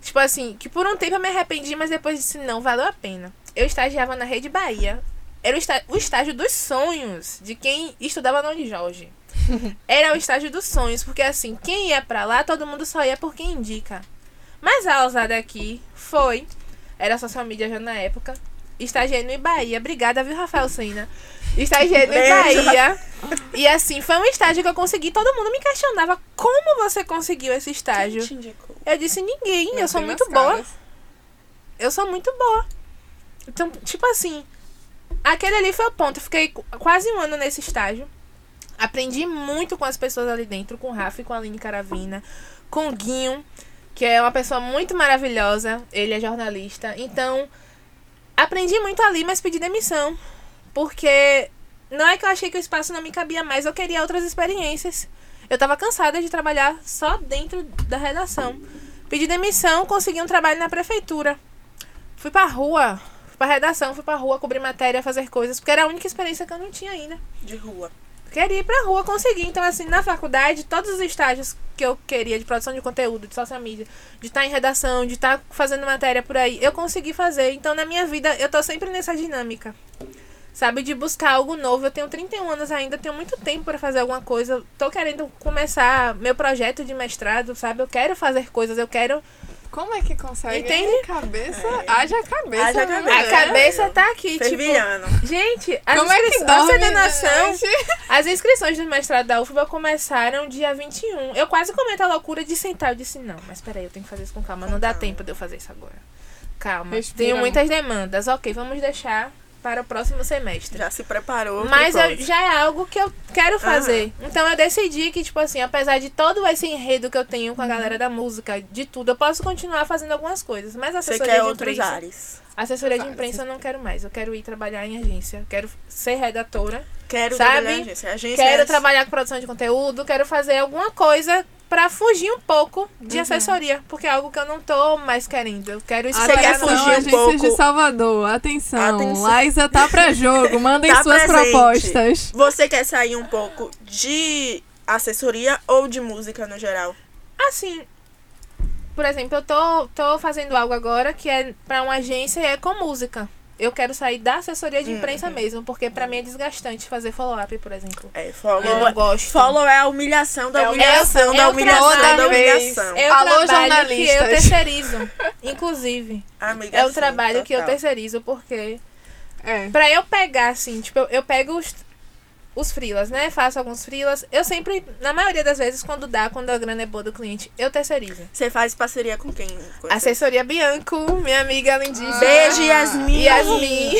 Tipo assim, que por um tempo eu me arrependi, mas depois disse, não, valeu a pena. Eu estagiava na Rede Bahia. Era o, está- o estágio dos sonhos de quem estudava no Unijorge. Era o estágio dos sonhos, porque assim, quem ia pra lá, todo mundo só ia por quem indica. Mas a ousada aqui foi, era social media já na época, estagiei no Ibaía. Obrigada, viu, Rafael Sena? Estagiei no. Ibaía. E assim, foi um estágio que eu consegui. Todo mundo me questionava como você conseguiu esse estágio. Eu disse, ninguém, eu sou muito boa. Eu sou muito boa. Então, tipo assim, aquele ali foi o ponto. Eu fiquei qu- quase um ano nesse estágio. Aprendi muito com as pessoas ali dentro, com o Rafa e com a Aline Caravina, com o Guinho, que é uma pessoa muito maravilhosa. Ele é jornalista. Então, aprendi muito ali, mas pedi demissão. Porque não é que eu achei que o espaço não me cabia mais, eu queria outras experiências. Eu tava cansada de trabalhar só dentro da redação. Pedi demissão, consegui um trabalho na prefeitura. Fui pra rua, fui pra redação, fui pra rua cobrir matéria, fazer coisas, porque era a única experiência que eu não tinha ainda. De rua. Queria ir pra rua, consegui. Então, assim, na faculdade, todos os estágios que eu queria de produção de conteúdo, de social media, de estar em redação, de estar fazendo matéria por aí, eu consegui fazer. Então, na minha vida, eu tô sempre nessa dinâmica. Sabe, de buscar algo novo. Eu tenho 31 anos ainda, tenho muito tempo pra fazer alguma coisa. Tô querendo começar meu projeto de mestrado, sabe? Eu quero fazer coisas, eu quero. Como é que consegue? Entende? Cabeça, haja cabeça. Haja né? cabeça. A cabeça tá aqui, tipo. Fervilhando. Gente, as Como é que dorme de noite? as inscrições do mestrado da UFBA começaram dia 21. Eu quase cometo a loucura de sentar. Eu disse, não, mas peraí, eu tenho que fazer isso com calma. Não dá tempo de eu fazer isso agora. Calma. Respira. Tenho muitas demandas. Ok, vamos deixar para o próximo semestre. Já se preparou. Mas eu- já é algo que eu quero fazer. Então eu decidi que, tipo assim, apesar de todo esse enredo que eu tenho com a galera da música, de tudo, eu posso continuar fazendo algumas coisas. Mas a Você assessoria quer de outros imprensa. ares. Assessoria de imprensa eu não quero mais. Eu quero ir trabalhar em agência. Eu quero ser redatora. Quero Sabe? agência. agência Quero é- trabalhar com produção de conteúdo. Quero fazer alguma coisa pra fugir um pouco de Uhum. assessoria. Porque é algo que eu não tô mais querendo. Eu quero Você quer fugir um Agências pouco? de Salvador, atenção. Atenção. Laísa tá pra jogo. Mandem Tá suas presente. propostas. Você quer sair um pouco de assessoria ou de música no geral? Assim, por exemplo, eu tô, tô fazendo algo agora que é pra uma agência e é com música. Eu quero sair da assessoria de imprensa Uhum. mesmo, porque pra mim é desgastante fazer follow-up, por exemplo. É, follow. Eu não gosto. Follow é a humilhação da É humilhação, é da humilhação, trabalho da humilhação. É o Alô, trabalho que eu terceirizo, inclusive. Amiga, É o sim, trabalho que eu terceirizo, porque É. Pra eu pegar, assim, tipo, eu, eu pego os, os freelas, né? Faço alguns freelas. Eu sempre, na maioria das vezes, quando dá, quando a grana é boa do cliente, eu terceirizo. Você faz parceria com quem? Com Assessoria Bianco, minha amiga lindíssima. Beijo, Yasmin. Yasmin.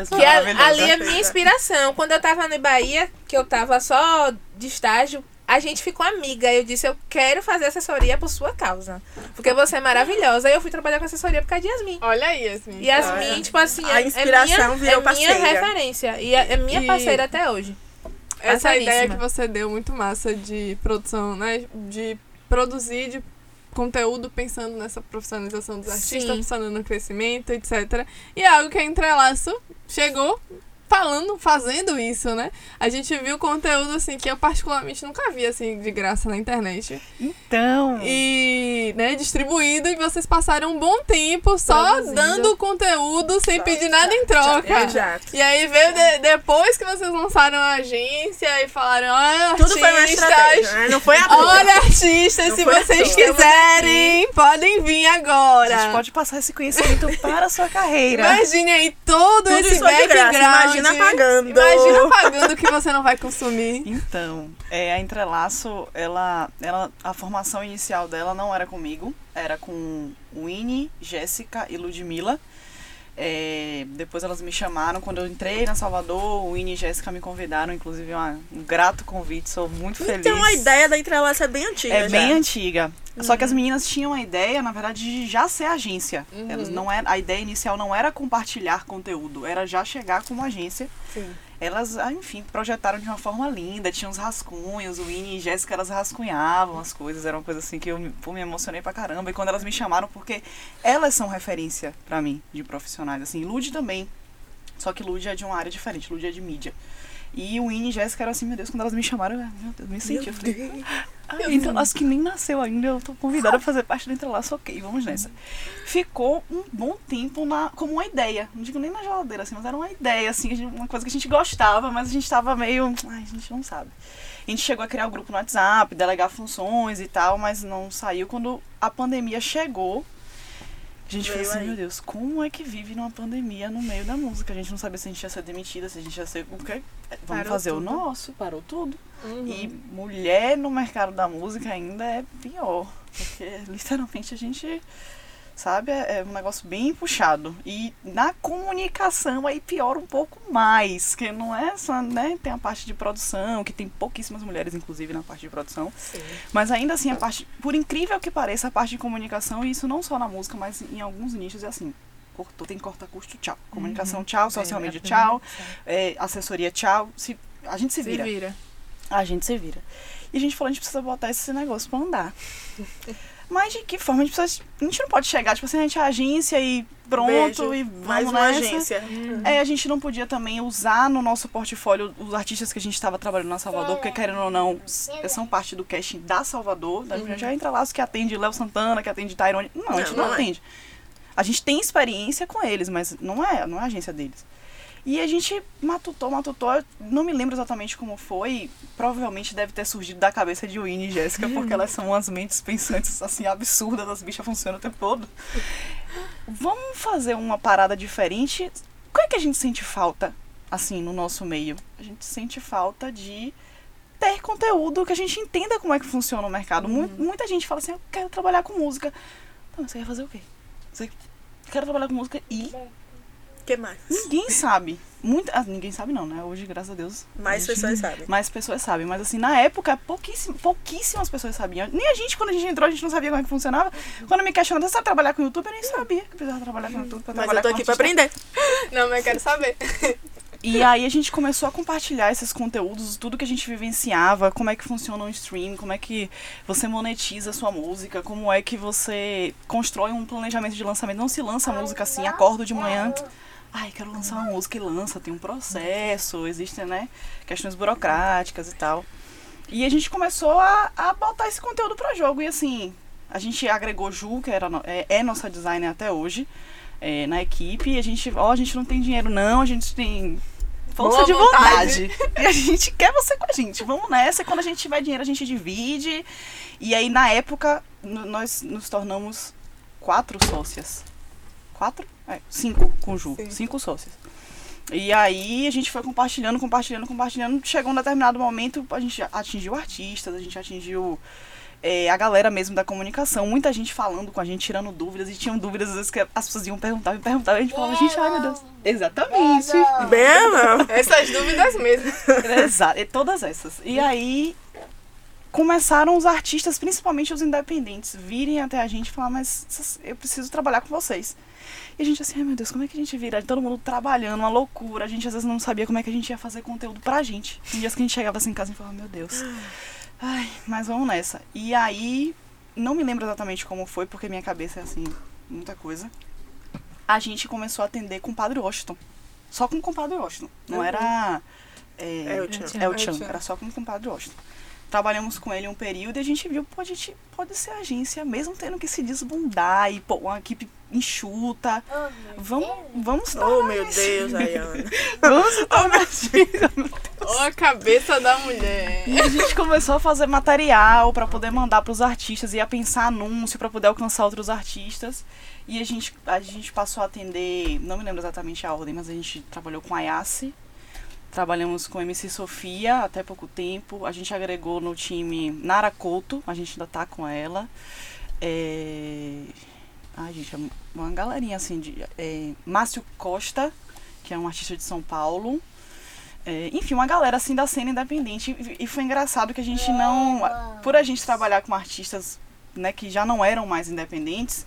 As Que a- maravilhosas. ali é minha inspiração. Quando eu tava no Bahia, que eu tava só de estágio, a gente ficou amiga. Eu disse, eu quero fazer assessoria por sua causa. Porque você é maravilhosa. E eu fui trabalhar com assessoria por causa de Yasmin. Olha aí, Yasmin. Yasmin, Olha. tipo assim, A é- inspiração é minha, virou é minha parceira. referência. E é, é minha E- parceira até hoje. Essa Parceiríssima. ideia que você deu muito massa de produção, né? De produzir de conteúdo pensando nessa profissionalização dos artistas, Sim. pensando no crescimento, etc. E é algo que a Entrelaço chegou falando, fazendo isso, né? A gente viu conteúdo assim que eu particularmente nunca vi assim de graça na internet. Então. E, né, distribuído e vocês passaram um bom tempo só Produzindo. dando conteúdo sem pedir nada em troca. Exato. E aí veio de- depois que vocês lançaram a agência e falaram, olha, Tudo artistas, né? Não foi a toa. Olha, artistas, Não se vocês quiserem, podem vir A agora. gente pode passar esse conhecimento para a sua carreira. Imagine aí todo Tudo esse isso de graça. background. Imagina pagando. Imagina pagando o que você não vai consumir. Então, é, a Entrelaço, ela, ela, a formação inicial dela não era comigo, era com Winnie, Jéssica e Ludmilla. É, depois elas me chamaram quando eu entrei na Salvador, o Winnie e Jéssica me convidaram, inclusive uma- um grato convite, sou muito feliz. Então a ideia da Entrelaça é bem antiga. É já. bem antiga. Só que as meninas tinham a ideia, na verdade, de já ser agência. Elas não era, a ideia inicial não era compartilhar conteúdo, era já chegar como agência. Sim. Elas, ah, enfim, projetaram de uma forma linda, tinham os rascunhos, o Winnie e Jéssica, elas rascunhavam as coisas, era uma coisa assim que eu me- pô, me emocionei pra caramba. E quando elas me chamaram, porque elas são referência pra mim, de profissionais, assim, Lud também. Só que Lud é de uma área diferente, Lud é de mídia. E o Winnie e Jéssica eram assim, meu Deus, quando elas me chamaram, eu, meu Deus, me senti. Eu falei, ah, então, acho que nem nasceu ainda, eu tô convidada a fazer parte do Entrelaço, ok, vamos nessa. Ficou um bom tempo na, como uma ideia, não digo nem na geladeira, assim, mas era uma ideia, assim, uma coisa que a gente gostava, mas a gente tava meio, ai, a gente não sabe. A gente chegou a criar o grupo no WhatsApp, delegar funções e tal, mas não saiu. Quando a pandemia chegou, a gente Veio falou assim, aí. meu Deus, como é que vive numa pandemia no meio da música? A gente não sabia se a gente ia ser demitida, se a gente ia ser o quê? Vamos Parou fazer o tudo. nosso, parou tudo. Uhum. E mulher no mercado da música ainda é pior. Porque literalmente a gente, sabe, é, é um negócio bem puxado. E na comunicação aí piora um pouco mais. Que não é só, né? Tem a parte de produção, que tem pouquíssimas mulheres, inclusive, na parte de produção. Mas ainda assim, a parte, por incrível que pareça, a parte de comunicação, e isso não só na música, mas em alguns nichos é assim. Cortou, tem que cortar custo, tchau. Comunicação, tchau. Social media, tchau. É, assessoria, tchau. Se, a gente se Se vira. vira. A gente se vira. E a gente falou, a gente precisa botar esse negócio pra andar. Mas de que forma? A gente, precisa, a gente não pode chegar, tipo assim, a gente é agência e pronto, Beijo. e vamos Mais uma nessa. agência. É, a gente não podia também usar no nosso portfólio os artistas que a gente estava trabalhando na Salvador, porque querendo ou não, são parte do casting da Salvador. A gente já entra lá os que atende Léo Santana, que atende Tyrone. Não, a gente Não, não, não é. atende. A gente tem experiência com eles, mas não é, não é a agência deles. E a gente matutou, matutou, não me lembro exatamente como foi, provavelmente deve ter surgido da cabeça de Winnie e Jéssica, porque elas são umas mentes pensantes, assim, absurdas, as bichas funcionam o tempo todo. Vamos fazer uma parada diferente. O que é que a gente sente falta, assim, no nosso meio? A gente sente falta de ter conteúdo que a gente entenda como é que funciona o mercado. Mu- Muita gente fala assim, eu quero trabalhar com música. Então, você quer fazer o quê? Você quer trabalhar com música e que mais? ninguém sabe. Muita, ah, ninguém sabe não, né? Hoje, graças a Deus. Mais a gente- pessoas sabem. Mais pessoas sabem. Mas assim, na época, pouquíssimas pessoas sabiam. Nem a gente, quando a gente entrou, a gente não sabia como é que funcionava. Quando me questionaram, você sabe trabalhar com YouTube? Eu nem sabia que precisava trabalhar com YouTube. Pra Mas trabalhar eu tô aqui pra aprender. Não, mas eu quero saber. E aí a gente começou a compartilhar esses conteúdos, tudo que a gente vivenciava, como é que funciona um stream, como é que você monetiza a sua música, como é que você constrói um planejamento de lançamento. Não se lança a música assim, acordo de manhã, ai, quero lançar uma música e lança, tem um processo, existem, né, questões burocráticas e tal. E a gente começou a, a botar esse conteúdo para jogo e assim, a gente agregou Ju, que era, é, é nossa designer até hoje, é, na equipe, e a gente, ó, a gente não tem dinheiro não, a gente tem força Boa de vontade. vontade. E a gente quer você com a gente. Vamos nessa. Quando a gente tiver dinheiro, a gente divide. E aí, na época, nós nos tornamos quatro sócias. Quatro? É, cinco Ju. Sim. Cinco sócias. E aí a gente foi compartilhando, compartilhando, compartilhando. Chegou um determinado momento, a gente atingiu artistas, a gente atingiu é, a galera mesmo da comunicação. Muita gente falando com a gente, tirando dúvidas. E tinham dúvidas, às vezes, que as pessoas iam perguntar, me perguntar. E a gente falava, gente, ai meu Deus. Exatamente. Bem, não. Essas dúvidas mesmo. Exato, e todas essas. E aí começaram os artistas, principalmente os independentes, virem até a gente e falar, mas eu preciso trabalhar com vocês. E a gente assim, ai meu Deus, como é que a gente vira? Todo mundo trabalhando, uma loucura. A gente às vezes não sabia como é que a gente ia fazer conteúdo pra gente. Tem dias que a gente chegava assim em casa e falava, meu Deus. Ai, mas vamos nessa. E aí, não me lembro exatamente como foi, porque minha cabeça é assim, muita coisa. A gente começou a atender com o Padre Washington. Só com o compadre Washington. Não era. É, É é o É o Chan, Tchan. era só com o compadre Washington. Trabalhamos com ele um período e a gente viu, pô, a gente pode ser agência, mesmo tendo que se desbundar e pô, uma equipe enxuta. Vamos, vamos se Oh, tornar meu Deus, Ayana. Vamos se tornar agência. Ó, a cabeça da mulher. E a gente começou a fazer material pra poder mandar pros artistas, ia pensar anúncio pra poder alcançar outros artistas. E a gente, a gente passou a atender, não me lembro exatamente a ordem, mas a gente trabalhou com a Ayase, trabalhamos com a MC Sofia até pouco tempo. A gente agregou no time Nara Couto, a gente ainda tá com ela. É... Ai, gente, é uma galerinha assim de. É... Márcio Costa, que é um artista de São Paulo. É, enfim, uma galera assim da cena independente. E, e foi engraçado que a gente não. Por a gente trabalhar com artistas né, que já não eram mais independentes,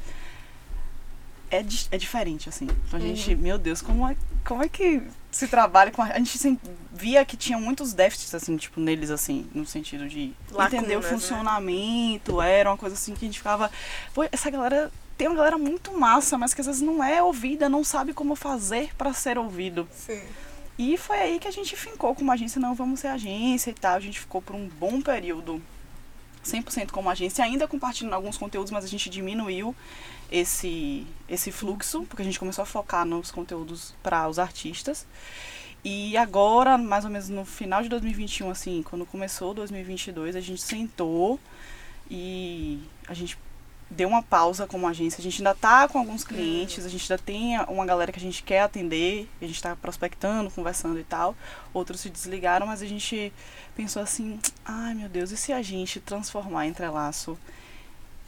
é, di- é diferente, assim. Então a gente, meu Deus, como é, como é que se trabalha com. A gente via que tinha muitos déficits, assim, tipo, neles, assim, no sentido de entender o Lacunas, né? funcionamento, era uma coisa assim que a gente ficava. Pô, essa galera. Tem uma galera muito massa, mas que às vezes não é ouvida, não sabe como fazer para ser ouvido. Sim. E foi aí que a gente fincou como agência, não vamos ser agência e tal. A gente ficou por um bom período 100% como agência, ainda compartilhando alguns conteúdos, mas a gente diminuiu esse, esse fluxo, porque a gente começou a focar nos conteúdos para os artistas. E agora, mais ou menos no final de 2021, assim, quando começou 2022, a gente sentou e a gente deu uma pausa como agência. A gente ainda tá com alguns clientes, a gente ainda tem uma galera que a gente quer atender, a gente tá prospectando, conversando e tal. Outros se desligaram, mas a gente pensou assim, ai meu Deus, e se a gente transformar Entrelaço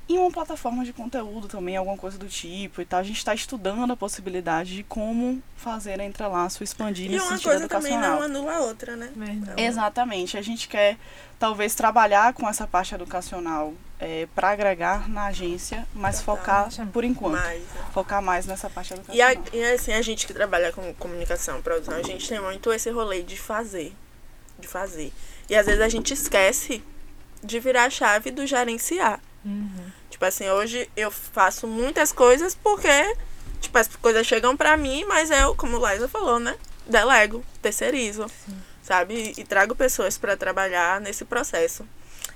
em uma plataforma de conteúdo também, alguma coisa do tipo e tal. A gente está estudando a possibilidade de como fazer a Entrelaço expandir E nesse uma sentido coisa também educacional. não anula a outra, né? Verdade. Exatamente. A gente quer talvez trabalhar com essa parte educacional para agregar na agência, mas focar por enquanto. Mas, né? Focar mais nessa parte E, a, educacional. e assim, a gente que trabalha com comunicação, produção, a gente tem muito esse rolê de fazer. De fazer. E às vezes a gente esquece de virar a chave do gerenciar. Uhum. Tipo assim, hoje eu faço muitas coisas porque, tipo, as coisas chegam pra mim, mas eu, como o Liza falou, né? Delego, terceirizo, sabe? E, e trago pessoas pra trabalhar nesse processo.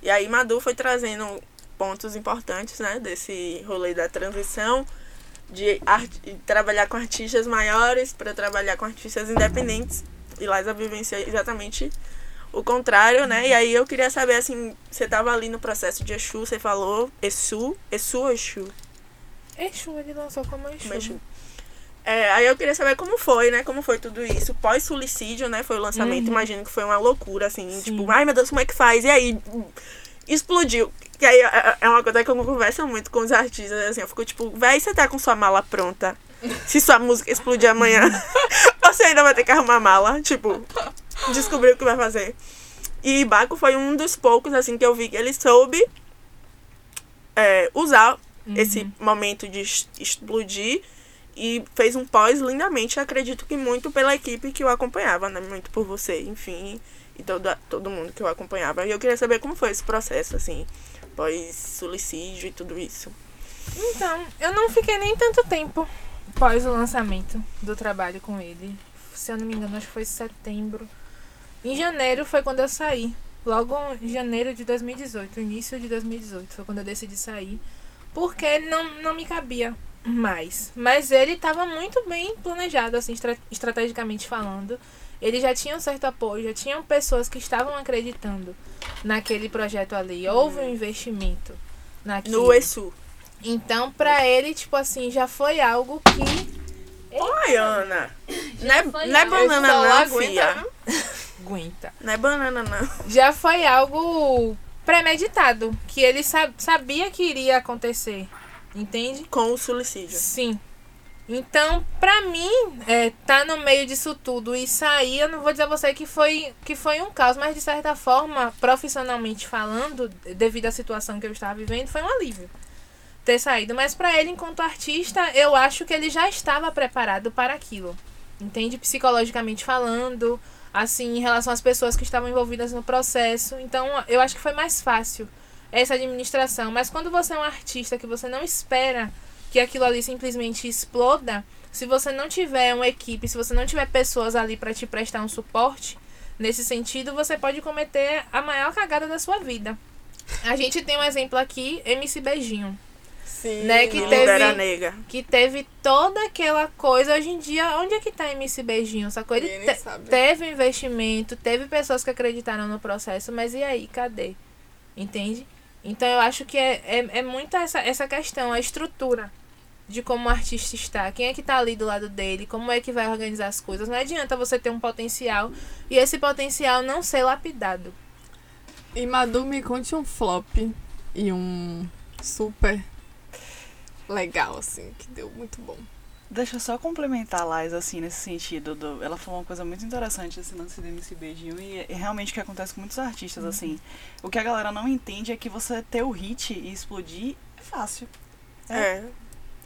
E aí Madu foi trazendo pontos importantes, né? Desse rolê da transição de art- trabalhar com artistas maiores para trabalhar com artistas independentes. E Liza vivencia exatamente o contrário, né? E aí eu queria saber, assim, você tava ali no processo de Exu, você falou Exu, Exu ou Exu? Exu, ele lançou como Exu. Como Exu. É, aí eu queria saber como foi, né? Como foi tudo isso. Pós-suicídio, né? Foi o lançamento. Uhum. Imagino que foi uma loucura, assim. Sim. Tipo, ai meu Deus, como é que faz? E aí, explodiu. Que aí é- é uma coisa que eu converso muito com os artistas, assim. Eu fico tipo, véi, você tá com sua mala pronta? Se sua música explodir amanhã, você ainda vai ter que arrumar a mala. Tipo, descobrir o que vai fazer. E Baco foi um dos poucos, assim, que eu vi que ele soube é, usar esse momento de explodir e fez um pós lindamente, acredito que muito pela equipe que o acompanhava, né? Muito por você, enfim, e todo, todo mundo que o acompanhava. E eu queria saber como foi esse processo, assim, pós-suicídio e tudo isso. Então, eu não fiquei nem tanto tempo após o lançamento do trabalho com ele. Se eu não me engano, acho que foi setembro. Em janeiro foi quando eu saí. Logo em janeiro de 2018, início de 2018, foi quando eu decidi sair. Porque ele não, não me cabia mais. Mas ele estava muito bem planejado, assim, estra- estrategicamente falando. Ele já tinha um certo apoio, já tinham pessoas que estavam acreditando naquele projeto ali. Houve um investimento naquilo. No ESU. Então, pra ele, tipo assim, já foi algo que. Oi, Ana! Não é, não é banana não, viu? Aguenta. Não é banana não. Já foi algo premeditado, que ele sa- sabia que iria acontecer. Entende? Com o suicídio. Sim. Então, pra mim, é, tá no meio disso tudo e sair, eu não vou dizer a você que foi, que foi um caos, mas de certa forma, profissionalmente falando, devido à situação que eu estava vivendo, foi um alívio ter saído. Mas pra ele, enquanto artista, eu acho que ele já estava preparado para aquilo. Entende? Psicologicamente falando, assim, em relação às pessoas que estavam envolvidas no processo. Então, eu acho que foi mais fácil essa administração. Mas quando você é um artista que você não espera que aquilo ali simplesmente exploda, se você não tiver uma equipe, se você não tiver pessoas ali para te prestar um suporte, nesse sentido, você pode cometer a maior cagada da sua vida. A gente tem um exemplo aqui, MC Beijinho, Sim. Né, que teve- nega. que teve toda aquela coisa. Hoje em dia, onde é que tá MC Beijinho? Sacou? Ele te- teve investimento, teve pessoas que acreditaram no processo, mas e aí, cadê? Entende? Então eu acho que é, é, é muito essa, essa questão, a estrutura de como o artista está, quem é que tá ali do lado dele, como é que vai organizar as coisas. Não adianta você ter um potencial e esse potencial não ser lapidado. E Madu, me conte um flop e um super legal, assim, que deu muito bom. Deixa eu só complementar a Lais, assim, nesse sentido. Do, ela falou uma coisa muito interessante, esse lance do MC Beijinho, e é realmente o que acontece com muitos artistas, assim. O que a galera não entende é que você ter o hit e explodir é fácil. É.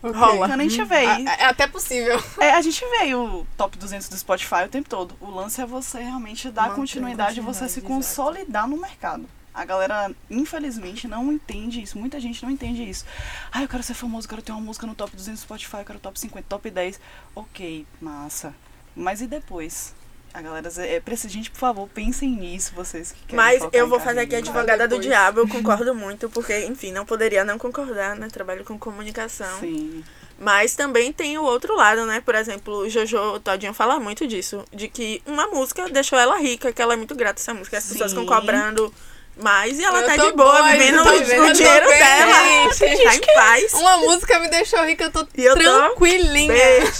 Ok. Rola. Quando a gente vê, Ah, É até possível. é, a gente vê o top 200 do Spotify o tempo todo. O lance é você realmente dar continuidade e você se exato. consolidar no mercado. A galera, infelizmente, não entende isso. Muita gente não entende isso. Ah, eu quero ser famoso, eu quero ter uma música no top 200 do Spotify, eu quero top 50, top 10. Ok, massa. Mas e depois? A galera, é, precisa, gente, por favor, pensem nisso, vocês que querem Mas eu vou fazer aqui a advogada do diabo, eu concordo muito, porque, enfim, não poderia não concordar, né? Trabalho com comunicação. Sim. Mas também tem o outro lado, né? Por exemplo, o Jojo Todinho fala muito disso. De que uma música deixou ela rica, que ela é muito grata essa música. As pessoas Sim. ficam cobrando mais e ela Eu tá tô de boa, boa, vivendo tô o, vivendo, o eu tô dinheiro bem, dela. gente. Tá em paz. Uma música me deixou rica, eu tô E eu tô tranquilinha. Beijo.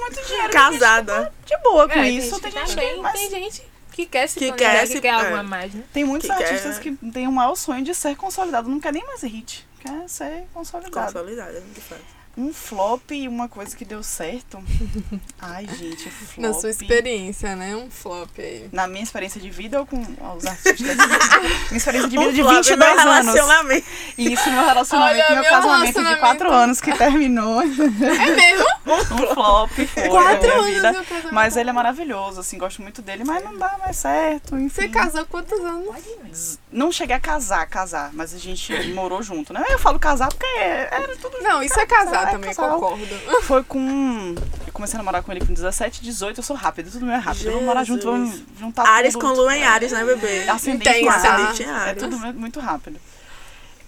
Muito dinheiro. Casada. De boa com É, isso. Tem que gente, tá bem, mas tem gente que quer se Que quer que se- quer algo é. a mais, né? Tem muitos que quer- artistas que têm o maior sonho de ser consolidado, não quer nem mais hit, quer ser consolidado. Consolidada, de fato. Um flop e uma coisa que deu certo. Ai, gente, flop. Na sua experiência, né? Um flop aí. Na minha experiência de vida ou com os artistas? minha experiência de vida de Um flop, 22 meu anos. relacionamento. E isso, meu relacionamento, Olha, meu meu casamento de relacionamento. 4 anos que terminou. É mesmo? Um flop foi Quatro na minha anos vida. Mas ele é maravilhoso, assim, gosto muito dele, mas não dá mais certo, enfim. Você casou quantos anos? Não cheguei a casar, casar, mas a gente morou junto, né? Eu falo casar porque era tudo Não, isso é casar É, também, casal. concordo. Foi com. Eu comecei a namorar com ele com 17, 18, eu sou rápida, tudo meu é rápido. Vamos morar junto, vamos Jesus. juntar Ares tudo. com lua em Ares, né, bebê? Ascendente Intensa. em Ares. É Ares. tudo mu- muito rápido.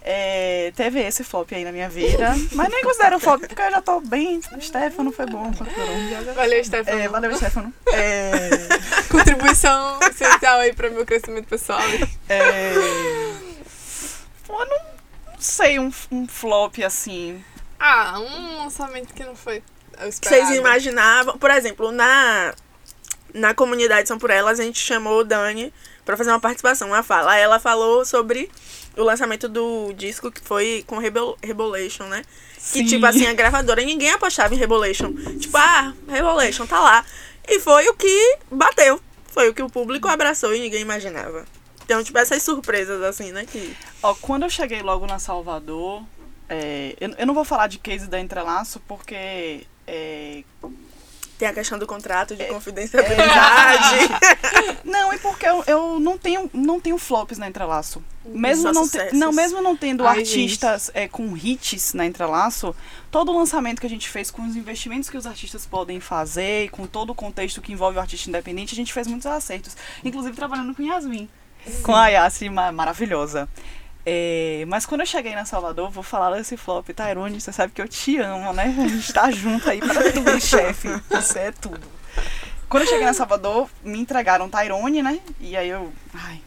É, teve esse flop aí na minha vida, mas nem considero flop, porque eu já tô bem. O Stefano foi bom. Valeu, Stefano. É, valeu, Stefano. É, Contribuição essencial aí para meu crescimento pessoal. é, pô, não, não sei, um, um flop assim. Ah, um lançamento que não foi. Vocês imaginavam, por exemplo, na, na comunidade São Por Elas, a gente chamou o Dani pra fazer uma participação, uma fala. Aí ela falou sobre o lançamento do disco que foi com Rebel, Rebolation, né? Sim. Que, tipo assim, a gravadora, ninguém apostava em Rebolation. Tipo, ah, Rebolation, tá lá. E foi o que bateu. Foi o que o público abraçou e ninguém imaginava. Então, tipo, essas surpresas, assim, né? Que... Ó, quando eu cheguei logo na Salvador, é, eu, eu não vou falar de case da Entrelaço, porque é, Tem a questão do contrato É, de confidencialidade. Não, e porque eu, eu não, tenho, não tenho flops na Entrelaço. Mesmo Só não, te- não, mesmo não tendo Ai, artistas é, com hits na Entrelaço, todo o lançamento que a gente fez, com os investimentos que os artistas podem fazer, com todo o contexto que envolve o artista independente, a gente fez muitos acertos. Inclusive trabalhando com Yasmin. Com a Yassi, ma- maravilhosa. É, mas quando eu cheguei na Salvador, vou falar desse flop. Tairone, você sabe que eu te amo, né? A gente tá junto aí para tudo, chefe. Você é tudo. Quando eu cheguei na Salvador, me entregaram Tyrone, né? E aí eu. Ai,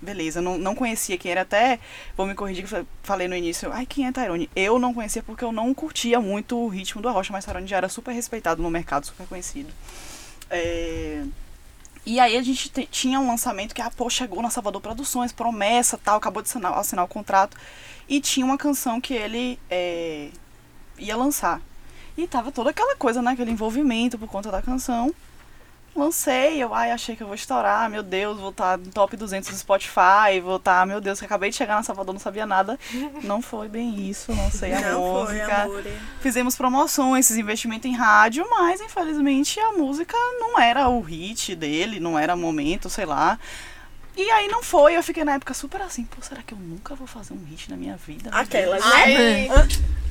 beleza, não, não conhecia quem era até. Vou me corrigir falei no início. Ai, quem é Tyrone? Eu não conhecia porque eu não curtia muito o ritmo do Arrocha, mas Tyrone já era super respeitado no mercado, super conhecido. É, E aí a gente te- tinha um lançamento que, ah, pô, chegou na Salvador Produções, promessa tal, acabou de assinar, assinar o contrato. E tinha uma canção que ele é, ia lançar. E tava toda aquela coisa, né? Aquele envolvimento por conta da canção. Lancei, eu ai, achei que eu vou estourar, meu Deus, vou estar no top 200 do Spotify, vou estar, meu Deus, que acabei de chegar na Salvador, não sabia nada. Não foi bem isso, lancei a Não foi, música. amor. Fizemos promoções, esses investimentos em rádio, mas infelizmente a música não era o hit dele, não era momento, sei lá. E aí não foi, eu fiquei na época super assim, pô, será que eu nunca vou fazer um hit na minha vida? Aquelas, Deus. né? Ai,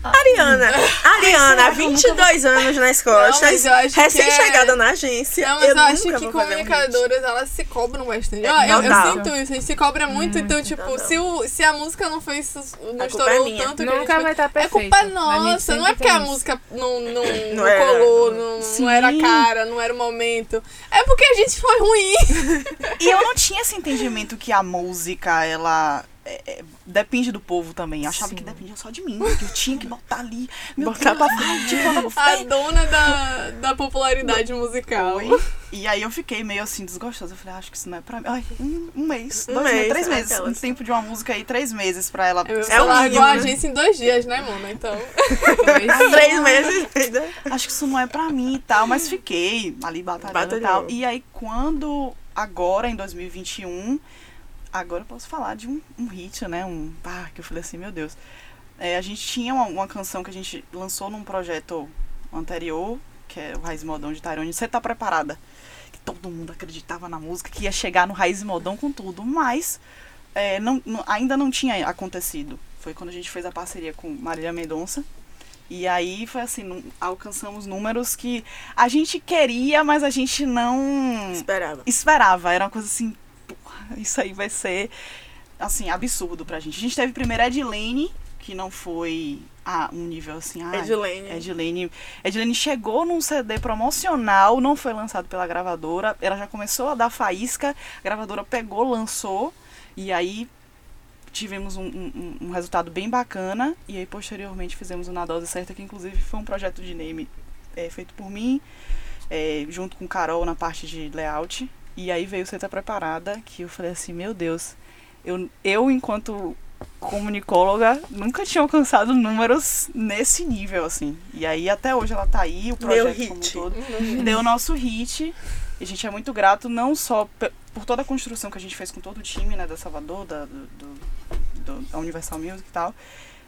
Ariana, Ariana, 22 anos nas Não, costas, eu acho que recém-chegada é- na agência. Não, mas eu, acho nunca que vou fazer um comunicadoras, elas se cobram bastante. É, eu, eu sinto isso, a gente se cobra muito, então, tipo, total. se, o, se a música não foi não A culpa estourou é tanto que a gente Nunca foi- vai estar É perfeito. culpa A gente nossa, não é porque a música não, não, não, Não era. colou, não, não era a cara, não era o momento. É porque a gente foi ruim. E eu não tinha esse entendimento que a música, ela. é, é, depende do povo também. Eu achava Sim. que dependia só de mim, que eu tinha que botar ali. Meu Botar Deus, pra pra A frente. dona da, da popularidade musical. Foi. E aí eu fiquei meio assim, desgostosa. Eu falei, ah, acho que isso não é pra mim. Ai, um, um mês, Um dois mês, meses, três meses. aquelas. Um tempo de uma música aí, três meses pra ela. É, É o largou a né? agência em dois dias, né, Mona? Então. Três meses ainda. acho que isso não é pra mim e tal, mas fiquei ali batalhando e Batalhou. tal. E aí quando, agora em 2021, agora eu posso falar de um, um hit, né? Um, ah, que eu falei assim, meu Deus. É, a gente tinha uma, uma canção que a gente lançou num projeto anterior, que é o Raiz Modão de Tyrone, Você Tá Preparada? Que todo mundo acreditava na música, que ia chegar no Raiz Modão com tudo, mas é, não, não- ainda não tinha acontecido. Foi quando a gente fez a parceria com Marília Mendonça. E aí foi assim, alcançamos números que a gente queria, mas a gente não Esperava. esperava. Era uma coisa assim, porra, isso aí vai ser assim, absurdo pra gente. A gente teve primeiro Edilene, que não foi a um nível assim, ah, Edilene. Edilene, Edilene chegou num CD promocional, não foi lançado pela gravadora, ela já começou a dar faísca, a gravadora pegou, lançou, e aí tivemos um, um- um resultado bem bacana, e aí posteriormente fizemos o Na Dose Certa, que inclusive foi um projeto de name é, feito por mim, é, junto com Carol na parte de layout, e aí veio Você Tá Preparada, que eu falei assim, meu Deus, eu, eu enquanto comunicóloga nunca tinha alcançado números nesse nível, assim. E aí até hoje ela tá aí, o projeto como um hit. todo. Deu o nosso hit. E a gente é muito grato, não só por toda a construção que a gente fez com todo o time, né, da Salvador, da, do, do- da Universal Music e tal,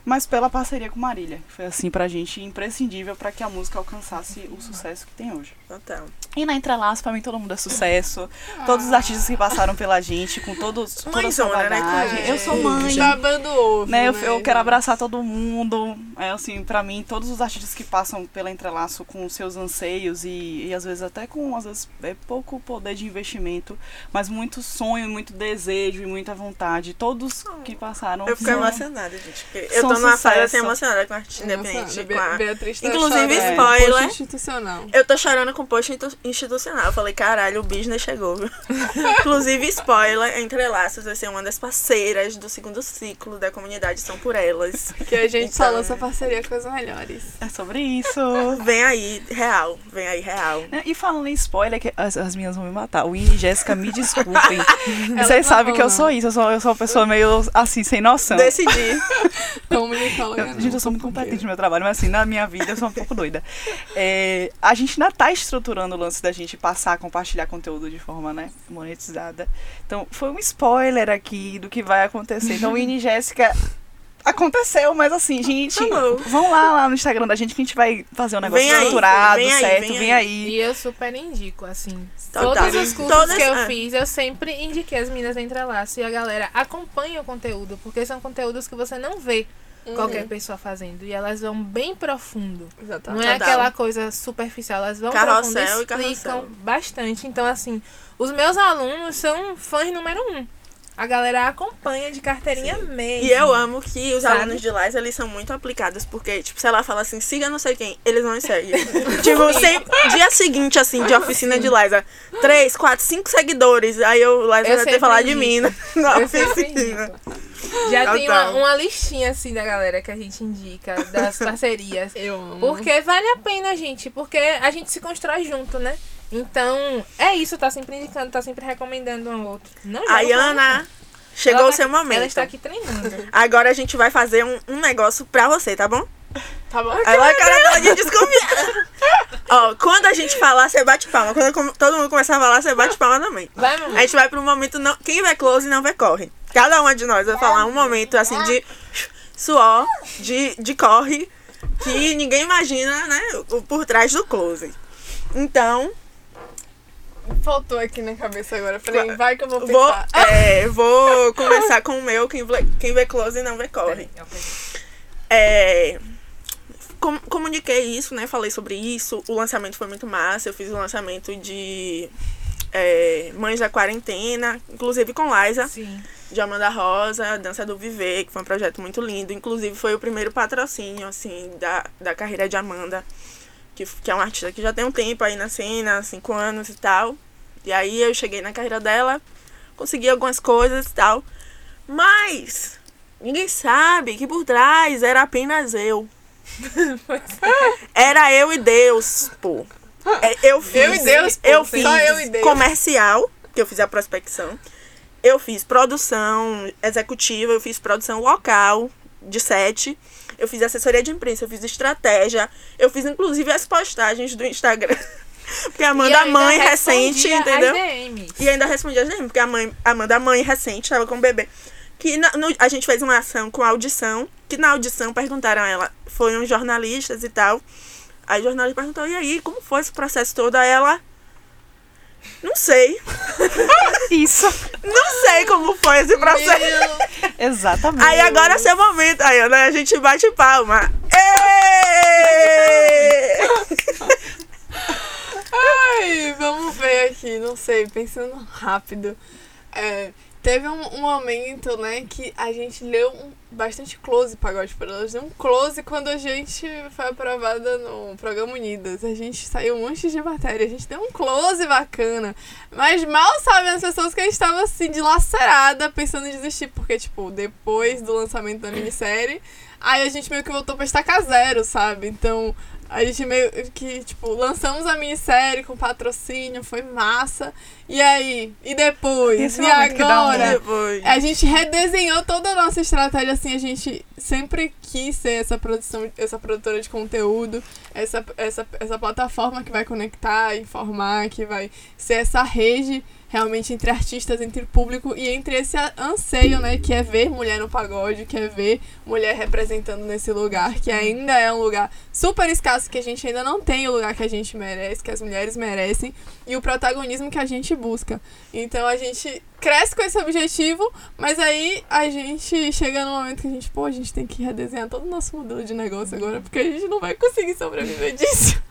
mas pela parceria com Marília, que foi assim pra gente imprescindível pra que a música alcançasse o sucesso que tem hoje. Total. E na Entrelaço, pra mim, todo mundo é sucesso. Todos os artistas que passaram pela gente, com todos, toda a sua né, bagagem. com- Eu sou mãe. Babando ovo. Né, eu, né, eu quero abraçar todo mundo. É assim, para mim, todos os artistas que passam pela Entrelaço com seus anseios e, e às vezes até com às vezes, é pouco poder de investimento, mas muito sonho, muito desejo e muita vontade. Todos que passaram. Eu fico são- emocionada, gente. Porque eu tô numa fase assim emocionada com a artista independente. Be- Com a... Beatriz tá Inclusive, chorando. spoiler. Institucional. Eu tô chorando com post intu- institucional. Eu falei, caralho, o business chegou, viu? Inclusive, spoiler, Entrelaços vai ser uma das parceiras do segundo ciclo da comunidade São por Elas. Que a gente só Então- lança parceria com as melhores. É sobre isso. Vem aí, real. Vem aí, real. Né, E falando em spoiler, que as, as minhas vão me matar. Winnie e Jéssica, me desculpem. Vocês não sabem que eu sou isso. Eu sou, eu sou uma pessoa meio assim, sem noção. Decidi. Comunicóloga. Eu, gente, eu sou muito competente no meu trabalho, mas assim, na minha vida eu sou um pouco doida. É, a gente ainda tá estruturando o lance da gente passar a compartilhar conteúdo de forma, né, monetizada. Então, foi um spoiler aqui do que vai acontecer. Então, Winnie e Jéssica aconteceu, mas assim, gente, Tá vão lá, lá no Instagram da gente que a gente vai fazer um negócio Vem aí, estruturado, aí, certo? vem Vem aí. aí. E eu super indico, assim. Total. Todos os cursos Todas- que eu ah. fiz, eu sempre indiquei as meninas da Entrelaço. E a galera acompanha o conteúdo, porque são conteúdos que você não vê Uhum. qualquer pessoa fazendo. E elas vão bem profundo. Exatamente. Não é aquela coisa superficial, elas vão Carrossel profundo e explicam carrossel. bastante. Então, assim, os meus alunos são fãs número um. A galera acompanha de carteirinha mesmo. E eu amo que os Sabe? alunos de lá, eles são muito aplicados, porque, tipo, se ela fala assim, siga não sei quem, eles não seguem. tipo, sem, dia seguinte, assim, de oficina de Liza, três, quatro, cinco seguidores, aí eu, Liza Eu vai ter sempre que falar de mim né? na Eu sempre oficina. Já tem uma, uma listinha, assim, da galera que a gente indica, das parcerias. Eu amo. Porque vale a pena, gente. Porque a gente se constrói junto, né? Então, é isso, tá sempre indicando, tá sempre recomendando um ao outro. Não Ayana, fora, chegou Ela o tá- seu momento. Ela está aqui treinando. Agora a gente vai fazer um, um negócio pra você, tá bom? Tá bom? Aí a cara dela de desconfiada. Ó, quando a gente falar, você bate palma. Quando todo mundo começar a falar, você bate palma também. Vai, A mamãe. gente vai pro momento. Não, quem vê close não vê corre. Cada uma de nós vai falar um momento assim de suor, de, de corre, que ninguém imagina, né? o- Por trás do close. Então, Faltou aqui na cabeça agora. Falei, vai que eu vou vou, pensar. é, vou começar com o meu. Quem vê, quem vê close não vê corre. É, com- comuniquei isso, né? Falei sobre isso. O lançamento foi muito massa. Eu fiz o lançamento de é, Mães da Quarentena, inclusive com Liza, Sim. de Amanda Rosa, Dança do Viver, que foi um projeto muito lindo. Inclusive foi o primeiro patrocínio, assim, da, da carreira de Amanda, que, que é uma artista que já tem um tempo aí na cena, cinco anos e tal. E aí eu cheguei na carreira dela, consegui algumas coisas e tal. Mas ninguém sabe que por trás era apenas eu. Era eu e Deus, pô. É, Eu fiz, Eu e Deus, pô, eu fiz eu Deus. comercial, que eu fiz a prospecção. Eu fiz produção executiva, eu fiz produção local de set. Eu fiz assessoria de imprensa, eu fiz estratégia. Eu fiz inclusive as postagens do Instagram. Porque a Amanda mãe recente, entendeu? As DMs. E ainda respondi a gente, porque a mãe, a Amanda mãe recente estava com o bebê. Que na- no- a gente fez uma ação com audição, que na audição perguntaram a ela, foram jornalistas e tal. Aí o jornalista perguntou, e aí, como foi esse processo todo? Aí ela, não sei, Isso. não sei como foi esse processo. Meu, Exatamente. Aí agora é seu momento, aí né, a gente bate palma. Ai, vamos ver aqui, não sei, pensando rápido. É, teve um, um momento, né, que a gente leu um, bastante close pagode para elas. Deu um close quando a gente foi aprovada no programa Unidas. A gente saiu um monte de matéria, a gente deu um close bacana. Mas mal sabem as pessoas que a gente estava assim, dilacerada, pensando em desistir. Porque, tipo, depois do lançamento da minissérie, aí a gente meio que voltou pra estacar zero, sabe? Então, a gente meio que, tipo, lançamos a minissérie com patrocínio, foi massa. E aí? E depois? Esse e um- agora? Depois. A gente redesenhou toda a nossa estratégia, assim, a gente sempre quis ser essa produção, essa produtora de conteúdo, essa, essa, essa plataforma que vai conectar, informar, que vai ser essa rede realmente entre artistas, entre público e entre esse anseio, né, que é ver mulher no pagode, que é ver mulher representando nesse lugar, que ainda é um lugar super escasso, que a gente ainda não tem o lugar que a gente merece, que as mulheres merecem, e o protagonismo que a gente busca. Então a gente cresce com esse objetivo, mas aí a gente chega no momento que a gente, pô, a gente tem que redesenhar todo o nosso modelo de negócio agora, porque a gente não vai conseguir sobreviver disso.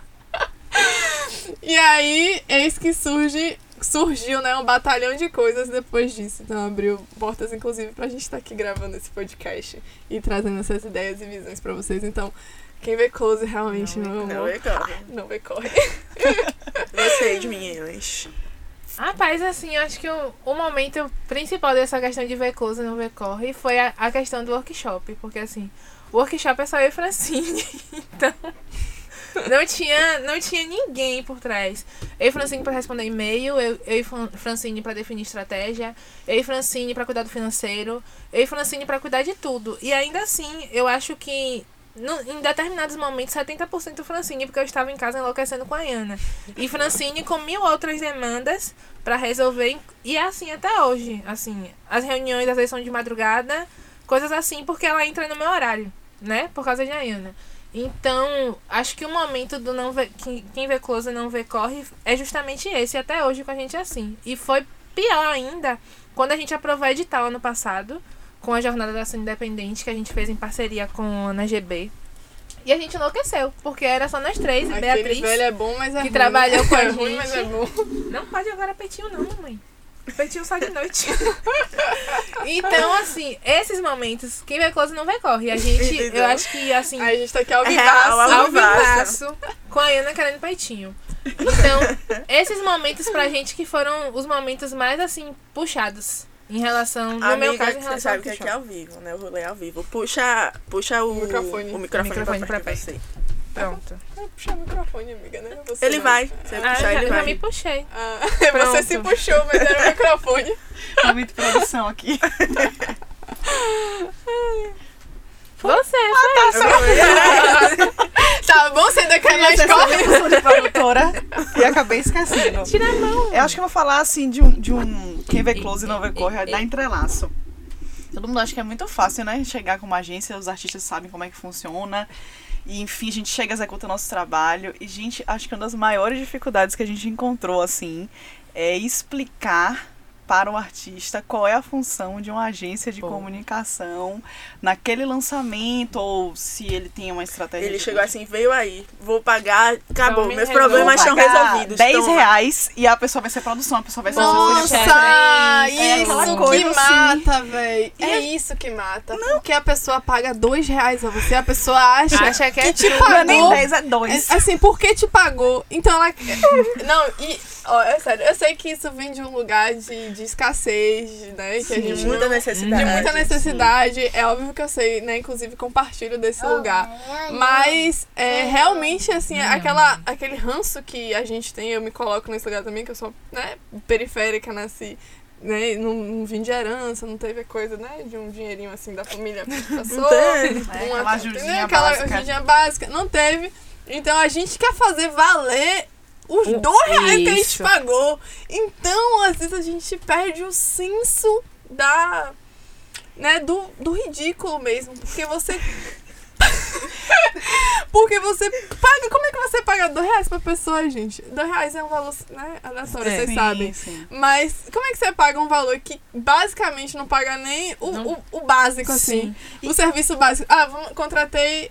e aí, eis que surge, surgiu, né, um batalhão de coisas depois disso. Então abriu portas, inclusive, pra gente estar aqui gravando esse podcast e trazendo essas ideias e visões pra vocês. Então, quem vê close realmente não, Não, não, é corre. não vê corre. Vocês, meninas. Rapaz, assim, eu acho que o, o momento principal dessa questão de ver close e não ver corre foi a, a questão do workshop. Porque, assim, o workshop é só eu e Francine. Então, não tinha, não tinha ninguém por trás. Eu e Francine pra responder e-mail, eu, eu e Fran- Francine pra definir estratégia, eu e Francine pra cuidar do financeiro, eu e Francine pra cuidar de tudo. E ainda assim, eu acho que no- em determinados momentos, 70% Francine, porque eu estava em casa enlouquecendo com a Ana. E Francine com mil outras demandas pra resolver. E é assim até hoje. Assim, as reuniões às vezes são de madrugada, coisas assim, porque ela entra no meu horário, né? Por causa de Ana. Então, acho que o momento do não ver, quem, vê close e não vê corre é justamente esse. E até hoje com a gente é assim. E foi pior ainda quando a gente aprovou a edital ano passado, com a Jornada da Ação Independente, que a gente fez em parceria com a Ana GB. E a gente enlouqueceu, porque era só nós três e Aquele Beatriz. velho é bom, mas é que ruim. trabalhou com a é ruim, mas é gente. bom. Não pode agora peitinho, não, mamãe. Peitinho só de noite. então, assim, esses momentos, quem vê close não vê corre. E a gente, Entendeu? eu acho que, assim, a gente tá aqui ao É, vivaço. ao ao vivaço. com a Ana querendo peitinho. Então, esses momentos pra gente que foram os momentos mais, assim, puxados. Em relação, no meu Amiga, caso, em você relação sabe ao que aqui é ao vivo, né? O rolê é ao vivo. Puxa, puxa o, O microfone. o microfone, O microfone pra, pra perto. você. Pronto. Vai puxar o microfone, amiga, né? Você Ele não. vai. Você Ah, puxar, já, ele já vai. me puxei. Ah, você se puxou, mas era o microfone. Momento de produção aqui. Você, Tá bom, você ainda quer mais Essa corre? de produtora e acabei esquecendo. tira a mão. Eu acho que eu vou falar assim de um, de um quem vê close e não vê corre, dá entrelaço. Todo mundo acha que é muito fácil, né? Chegar com uma agência, os artistas sabem como é que funciona. E enfim, a gente chega, executa o nosso trabalho. E, gente, acho que uma das maiores dificuldades que a gente encontrou, assim, é explicar para o artista qual é a função de uma agência de Bom. comunicação naquele lançamento, ou se ele tem uma estratégia. Ele de- chegou assim, veio aí, vou pagar, acabou, me meus problemas estão pagar resolvidos. 10 toma. reais e a pessoa vai ser produção, a pessoa vai ser Nossa! Nossa, É isso coisa que assim. mata, véi. É isso que mata. Porque a pessoa paga dois reais a você, a pessoa acha, Acha que é te tudo. Não é nem pagou. 10, é 2. É, Assim, por que te pagou? Então ela. Não, e. Ó, é sério, eu sei que isso vem de um lugar de, de escassez, né? Que a Sim. gente De muita não- necessidade. de muita necessidade. É óbvio que eu sei, né? Inclusive compartilho desse lugar. Mas é realmente assim, aquela, aquele ranço que a gente tem, eu me coloco nesse lugar também, que eu sou né, periférica, nasci. Né, não, não vim de herança, não teve coisa, né? De um dinheirinho assim da família passou. teve. uma- É, aquela ajudinha? Aquela básica. ajudinha básica. Não teve. Então a gente quer fazer valer os O- dois reais que a gente pagou. Então, às vezes, a gente perde o senso da. Né, do, do ridículo mesmo. Porque você. porque você paga. Como é que você paga dois reais pra pessoa, gente? Dois reais é um valor, né? Aleatório, É. vocês Sim, sabem. sim. Mas como é que você paga um valor que basicamente não paga nem o, o, o básico, assim? O serviço básico. Ah, contratei.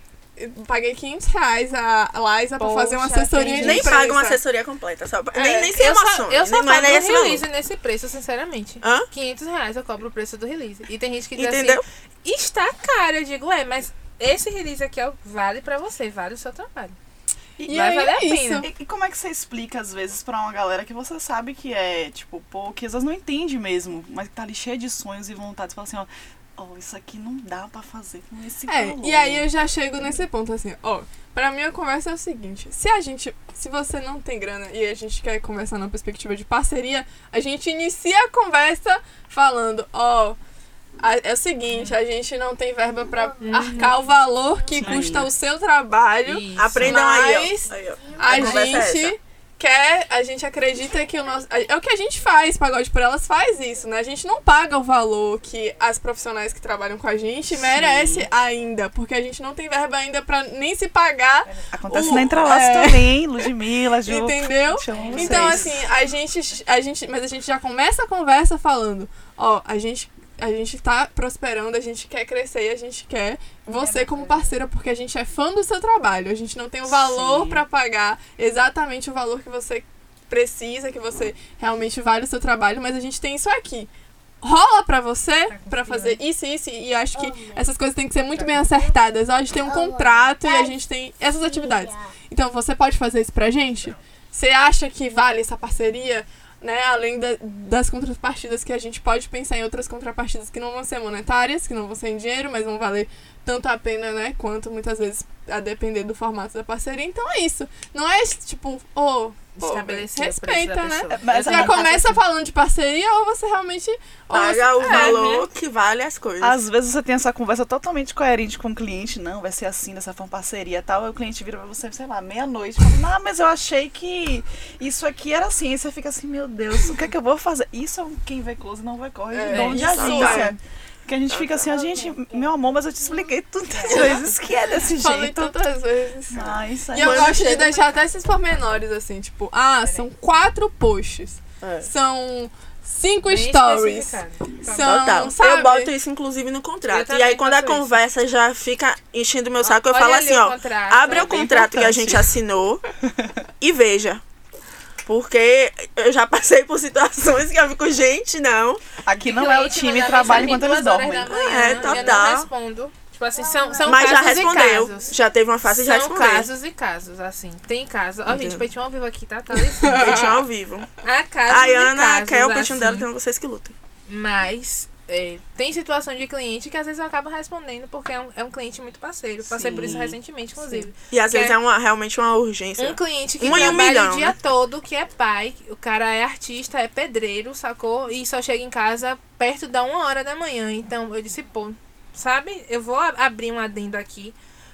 Paguei 500 reais a Liza pra Poxa, fazer uma assessoria de Nem paga uma assessoria completa. Só, É, nem, nem se Eu só, eu só é esse o valor. release nesse preço, sinceramente. Hã? 500 reais eu cobro o preço do release. E tem gente que diz Entendeu? assim, está caro. Eu digo, é, mas esse release aqui ó, vale pra você, vale o seu trabalho. E Vai aí valer a é isso. pena. E, e como é que você explica, às vezes, pra uma galera que você sabe que é, tipo, pô, que às vezes não entende mesmo, mas que tá ali cheia de sonhos e vontades, fala assim, ó, ó, isso aqui não dá pra fazer com esse É, valor. e aí eu já chego nesse ponto assim, ó. Pra mim a conversa é o seguinte: se a gente. Se você não tem grana e a gente quer conversar na perspectiva de parceria, a gente inicia a conversa falando, ó. a- É o seguinte, a gente não tem verba pra arcar o valor que custa o seu trabalho. Isso. Aprendam aí, ó. Aí, ó. A é gente quer, a gente acredita que o nosso. É o que a gente faz, Pagode por Elas faz isso, né? A gente não paga o valor que as profissionais que trabalham com a gente Sim. merece ainda, porque a gente não tem verba ainda pra nem se pagar, Acontece o- na Entrelaço é. também, Ludmilla, Ju. entendeu? Então, assim, a gente, a gente. Mas a gente já começa a conversa falando, ó, a gente. A gente tá prosperando, a gente quer crescer e a gente quer você como parceira, porque a gente é fã do seu trabalho. A gente não tem o valor pra pagar exatamente o valor que você precisa, que você realmente vale o seu trabalho, mas a gente tem isso aqui. Rola pra você pra fazer isso e isso, e acho que essas coisas têm que ser muito bem acertadas. Ó, a gente tem um contrato e a gente tem essas atividades. Então, você pode fazer isso pra gente? Você acha que vale essa parceria? Né? Além da- das contrapartidas que a gente pode pensar em outras contrapartidas que não vão ser monetárias, que não vão ser em dinheiro, mas vão valer tanto a pena, né? Quanto muitas vezes a depender do formato da parceria. Então é isso. Não é tipo, pô, Estabelecer o preço da respeita, né? Mas Você já começa falando de parceria ou você realmente. ou Paga o você- valor que vale as coisas. Às vezes você tem essa conversa totalmente coerente com o cliente, não, vai ser assim, dessa forma, parceria e tal, aí o cliente vira pra você, sei lá, meia-noite, fala, não, mas eu achei que isso aqui era assim, aí você fica assim, meu Deus, o que é que eu vou fazer? Isso é um quem vai close não vai corre de É, de isso agência. Que a gente fica assim, a gente, meu amor, mas eu te expliquei tantas vezes que é desse Falei jeito. tantas vezes. Ah, isso aí. E eu Quando gosto de deixar até esses pormenores, assim, tipo, ah, são quatro posts. É. São cinco Bem stories. São, Total. sabe? Eu boto isso, inclusive, no Eu contrato. E aí, quando a faço isso. conversa já fica enchendo meu saco, eu Olha falo assim, ó. contrato, Abre é o contrato que a importante. gente assinou e veja. Porque eu já passei por situações que eu fico, gente, não. Aqui não é o time trabalha enquanto eles dormem. da manhã, É, Eu não total. respondo. Tipo assim, são, são Mas já casos e respondeu. casos. Já teve uma fase e já São respondeu. casos e casos, assim. Tem casos. Ó, gente, peitinho ao vivo aqui, tá? Tá. Peitinho ao vivo. Há casos A e Ana casos, quer o peitinho assim. dela, então vocês que lutem. Mas é, tem situação de cliente que às vezes eu acabo respondendo porque é um, é um cliente muito parceiro. Passei por isso Sim. recentemente, inclusive. E às vezes é- é uma, realmente uma urgência. Um cliente que Um em um trabalha milhão, o dia né? todo, que é pai, o cara é artista, é pedreiro, sacou? E só chega em casa perto da uma hora da manhã. Então eu disse, pô, sabe? Eu vou abrir um adendo aqui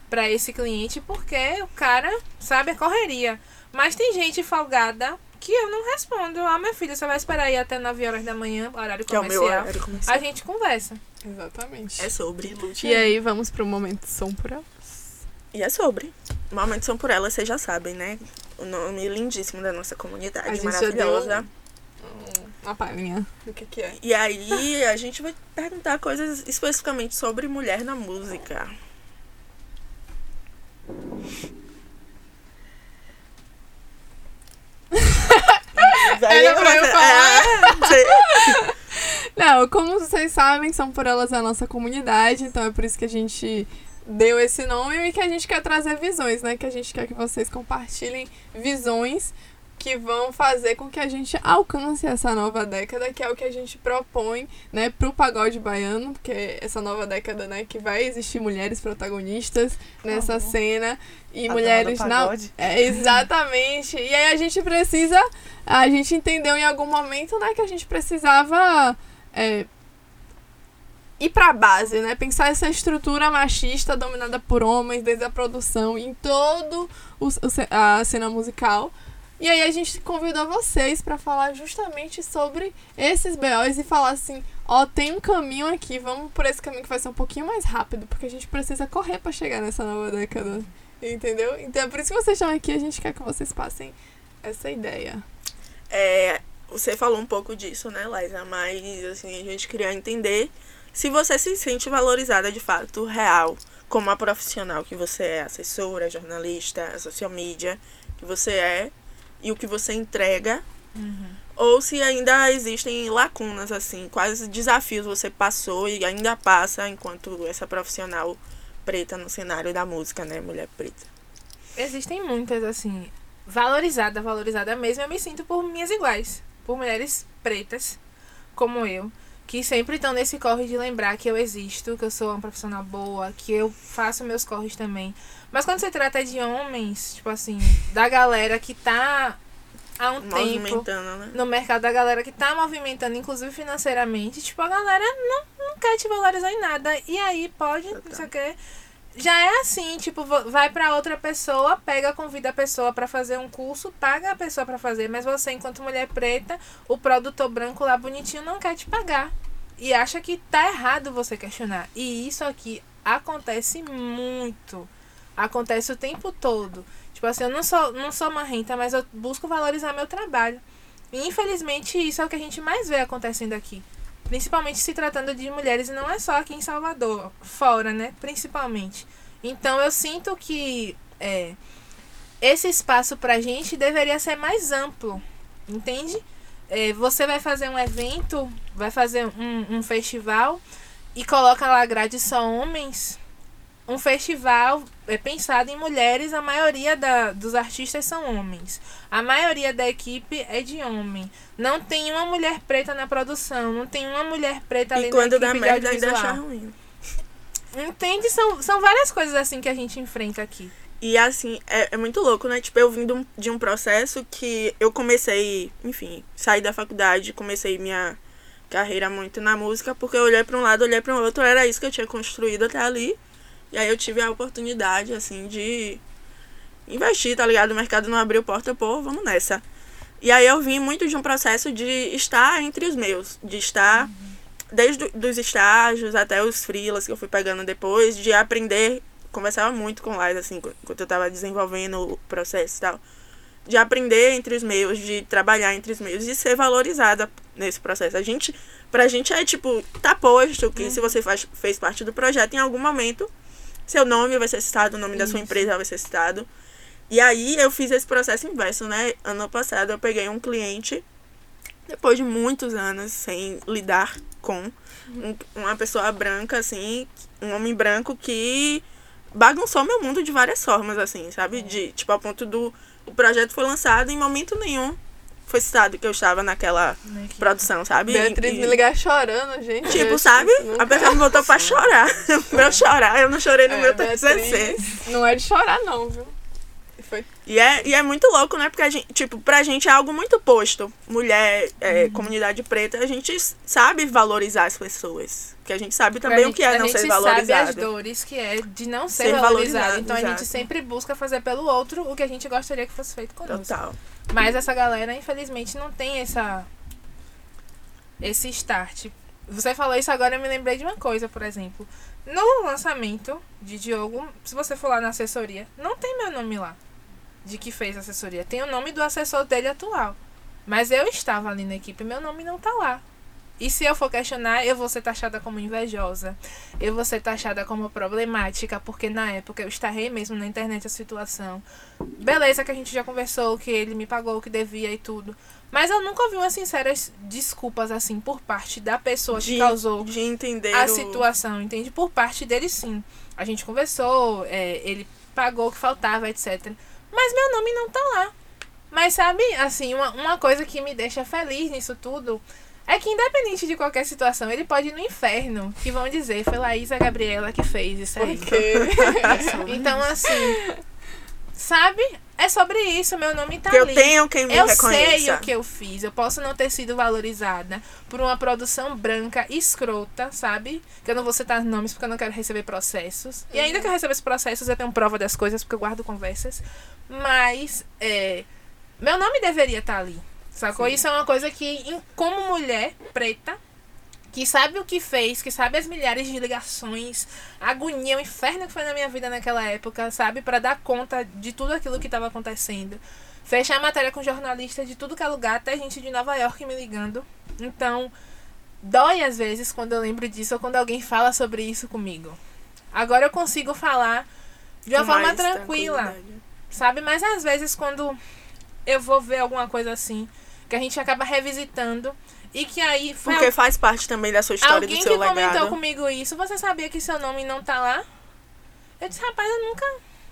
pra esse cliente porque o cara, sabe, é correria. Mas tem gente folgada que eu não respondo. Ah, meu filho, você vai esperar aí até 9 horas da manhã, horário que é o meu comercial. horário comercial. A gente conversa. Exatamente. É sobre. E aí, vamos pro momento som por elas. E é sobre. Momentos são por elas, vocês já sabem, né? O nome lindíssimo da nossa A comunidade, maravilhosa. Uma palhinha do que que é. E aí a gente vai perguntar coisas especificamente sobre mulher na música. Era pra eu falar. É, você- Não, como vocês sabem, são por elas a nossa comunidade, então é por isso que a gente deu esse nome e que a gente quer trazer visões, né? Que a gente quer que vocês compartilhem visões que vão fazer com que a gente alcance essa nova década, que é o que a gente propõe, né, pro pagode baiano, porque essa nova década, né, que vai existir mulheres protagonistas nessa cena e A mulheres na é, exatamente. E aí a gente precisa. A gente entendeu em algum momento, né, que a gente precisava é, ir pra base, né? Pensar essa estrutura machista dominada por homens, desde a produção, em todo o, a cena musical. E aí a gente convidou vocês pra falar justamente sobre esses BOs e falar assim, ó, tem um caminho aqui, vamos por esse caminho que vai ser um pouquinho mais rápido, porque a gente precisa correr pra chegar nessa nova década. Entendeu? Então é por isso que vocês estão aqui, a gente quer que vocês passem essa ideia. É, você falou um pouco disso, né, Liza? Mas assim, a gente queria entender se você se sente valorizada de fato, real, como a profissional que você é, assessora, jornalista, social media, que você é, e o que você entrega. Ou se ainda existem lacunas, assim, quais desafios você passou e ainda passa enquanto essa profissional preta no cenário da música, né, mulher preta. Existem muitas, assim. Valorizada, valorizada mesmo, eu me sinto por minhas iguais. Por mulheres pretas, como eu, que sempre estão nesse corre de lembrar que eu existo, que eu sou uma profissional boa, que eu faço meus corres também. Mas quando se trata de homens, tipo assim, da galera que tá há um tempo Movimentando, né? no mercado da galera que tá movimentando, inclusive financeiramente, tipo, a galera não, não quer te valorizar em nada. E aí pode, não sei o quê. Já é assim, tipo, vai pra outra pessoa, pega, convida a pessoa pra fazer um curso, paga a pessoa pra fazer, mas você, enquanto mulher preta, o produtor branco lá bonitinho não quer te pagar. E acha que tá errado você questionar. E isso aqui acontece muito. Acontece o tempo todo. Tipo assim, eu não sou, não sou marrenta, mas eu busco valorizar meu trabalho. E infelizmente isso é o que a gente mais vê acontecendo aqui. Principalmente se tratando de mulheres, e não é só aqui em Salvador, fora, né? Principalmente. Então eu sinto que é, esse espaço pra gente deveria ser mais amplo, entende? É, você vai fazer um evento, vai fazer um, um festival e coloca lá grade só homens. Um festival é pensado em mulheres, a maioria da, dos artistas são homens. A maioria da equipe é de homem. Não tem uma mulher preta na produção, não tem uma mulher preta ali E quando na dá equipe de merda ainda achar ruim. Entende? São, são várias coisas assim que a gente enfrenta aqui. E assim, é, é muito louco, né? Tipo, eu vim de um, de um processo que eu comecei, enfim, saí da faculdade, comecei minha carreira muito na música, porque eu olhei pra um lado, olhei pra outro, era isso que eu tinha construído até ali. E aí eu tive a oportunidade, assim, de investir, tá ligado? O mercado não abriu porta, pô, vamos nessa. E aí eu vim muito de um processo de estar entre os meus, de estar desde do- dos estágios até os freelas que eu fui pegando depois, de aprender, conversava muito com Lais, assim, qu- enquanto eu tava desenvolvendo o processo e tal, de aprender entre os meus, de trabalhar entre os meus, de ser valorizada nesse processo. A gente, pra gente é tipo, tá posto que se você faz, fez parte do projeto, em algum momento, seu nome vai ser citado, o nome da sua empresa vai ser citado. E aí eu fiz esse processo inverso, né? Ano passado eu peguei um cliente, depois de muitos anos sem lidar com um- uma pessoa branca, assim, um homem branco que bagunçou meu mundo de várias formas, assim, sabe? De, tipo, a ponto do. O projeto foi lançado em momento nenhum. Foi citado que eu estava naquela Né, que- produção, sabe? Beatriz E- me ligar chorando, gente. Tipo, eu sabe? nunca- A pessoa me botou pra chorar. pra eu chorar. Eu não chorei no É, meu TCC. Não é de chorar, não, viu? Foi E é, e é muito louco, né? Porque a gente, tipo, pra gente é algo muito posto. Mulher, Uhum. é, comunidade preta, a gente sabe valorizar as pessoas. Porque a gente sabe também a o que é gente- não a ser gente sabe valorizado. as dores que é de não ser, Ser valorizado. valorizado, Então a gente exato. sempre busca fazer pelo outro o que a gente gostaria que fosse feito conosco. Total. Mas essa galera, infelizmente, não tem essa esse start. Você falou isso agora, eu me lembrei de uma coisa, por exemplo. No lançamento de Diogo, se você for lá na assessoria, não tem meu nome lá. De que fez a assessoria. Tem o nome do assessor dele atual. Mas eu estava ali na equipe, meu nome não tá lá. E se eu for questionar, eu vou ser taxada como invejosa. Eu vou ser taxada como problemática, porque na época eu estarrei mesmo na internet a situação. Beleza que a gente já conversou, que ele me pagou o que devia e tudo. Mas eu nunca ouvi umas sinceras desculpas, assim, por parte da pessoa que De, causou de entender a o- situação, entende? Por parte dele, sim. A gente conversou, é, ele pagou o que faltava, etc. Mas meu nome não tá lá. Mas sabe, assim, uma, uma coisa que me deixa feliz nisso tudo é que, independente de qualquer situação, ele pode ir no inferno. Que vão dizer, foi Laísa Gabriela que fez isso aí. Então, assim, sabe? É sobre isso, meu nome tá Que eu ali. tenho quem me Eu reconheça. sei o que eu fiz. Eu posso não ter sido valorizada por uma produção branca escrota, sabe? Que eu não vou citar nomes porque eu não quero receber processos. E ainda que eu receba esses processos, eu tenho prova das coisas porque eu guardo conversas. Mas, é, meu nome deveria estar ali. Sacou? Isso é uma coisa que, como mulher preta, que sabe o que fez, que sabe as milhares de ligações, a agonia, o inferno que foi na minha vida naquela época, sabe? Pra dar conta de tudo aquilo que estava acontecendo. Fechar a matéria com jornalista de tudo que é lugar, até gente de Nova York me ligando. Então, dói às vezes quando eu lembro disso ou quando alguém fala sobre isso comigo. Agora eu consigo falar de uma Com forma tranquila sabe? Mas às vezes quando eu vou ver alguma coisa assim, que a gente acaba revisitando e que aí foi Porque faz parte também da sua história, alguém do que seu comentou legado. comigo isso, você sabia que seu nome não tá lá? Eu disse, rapaz, eu nunca,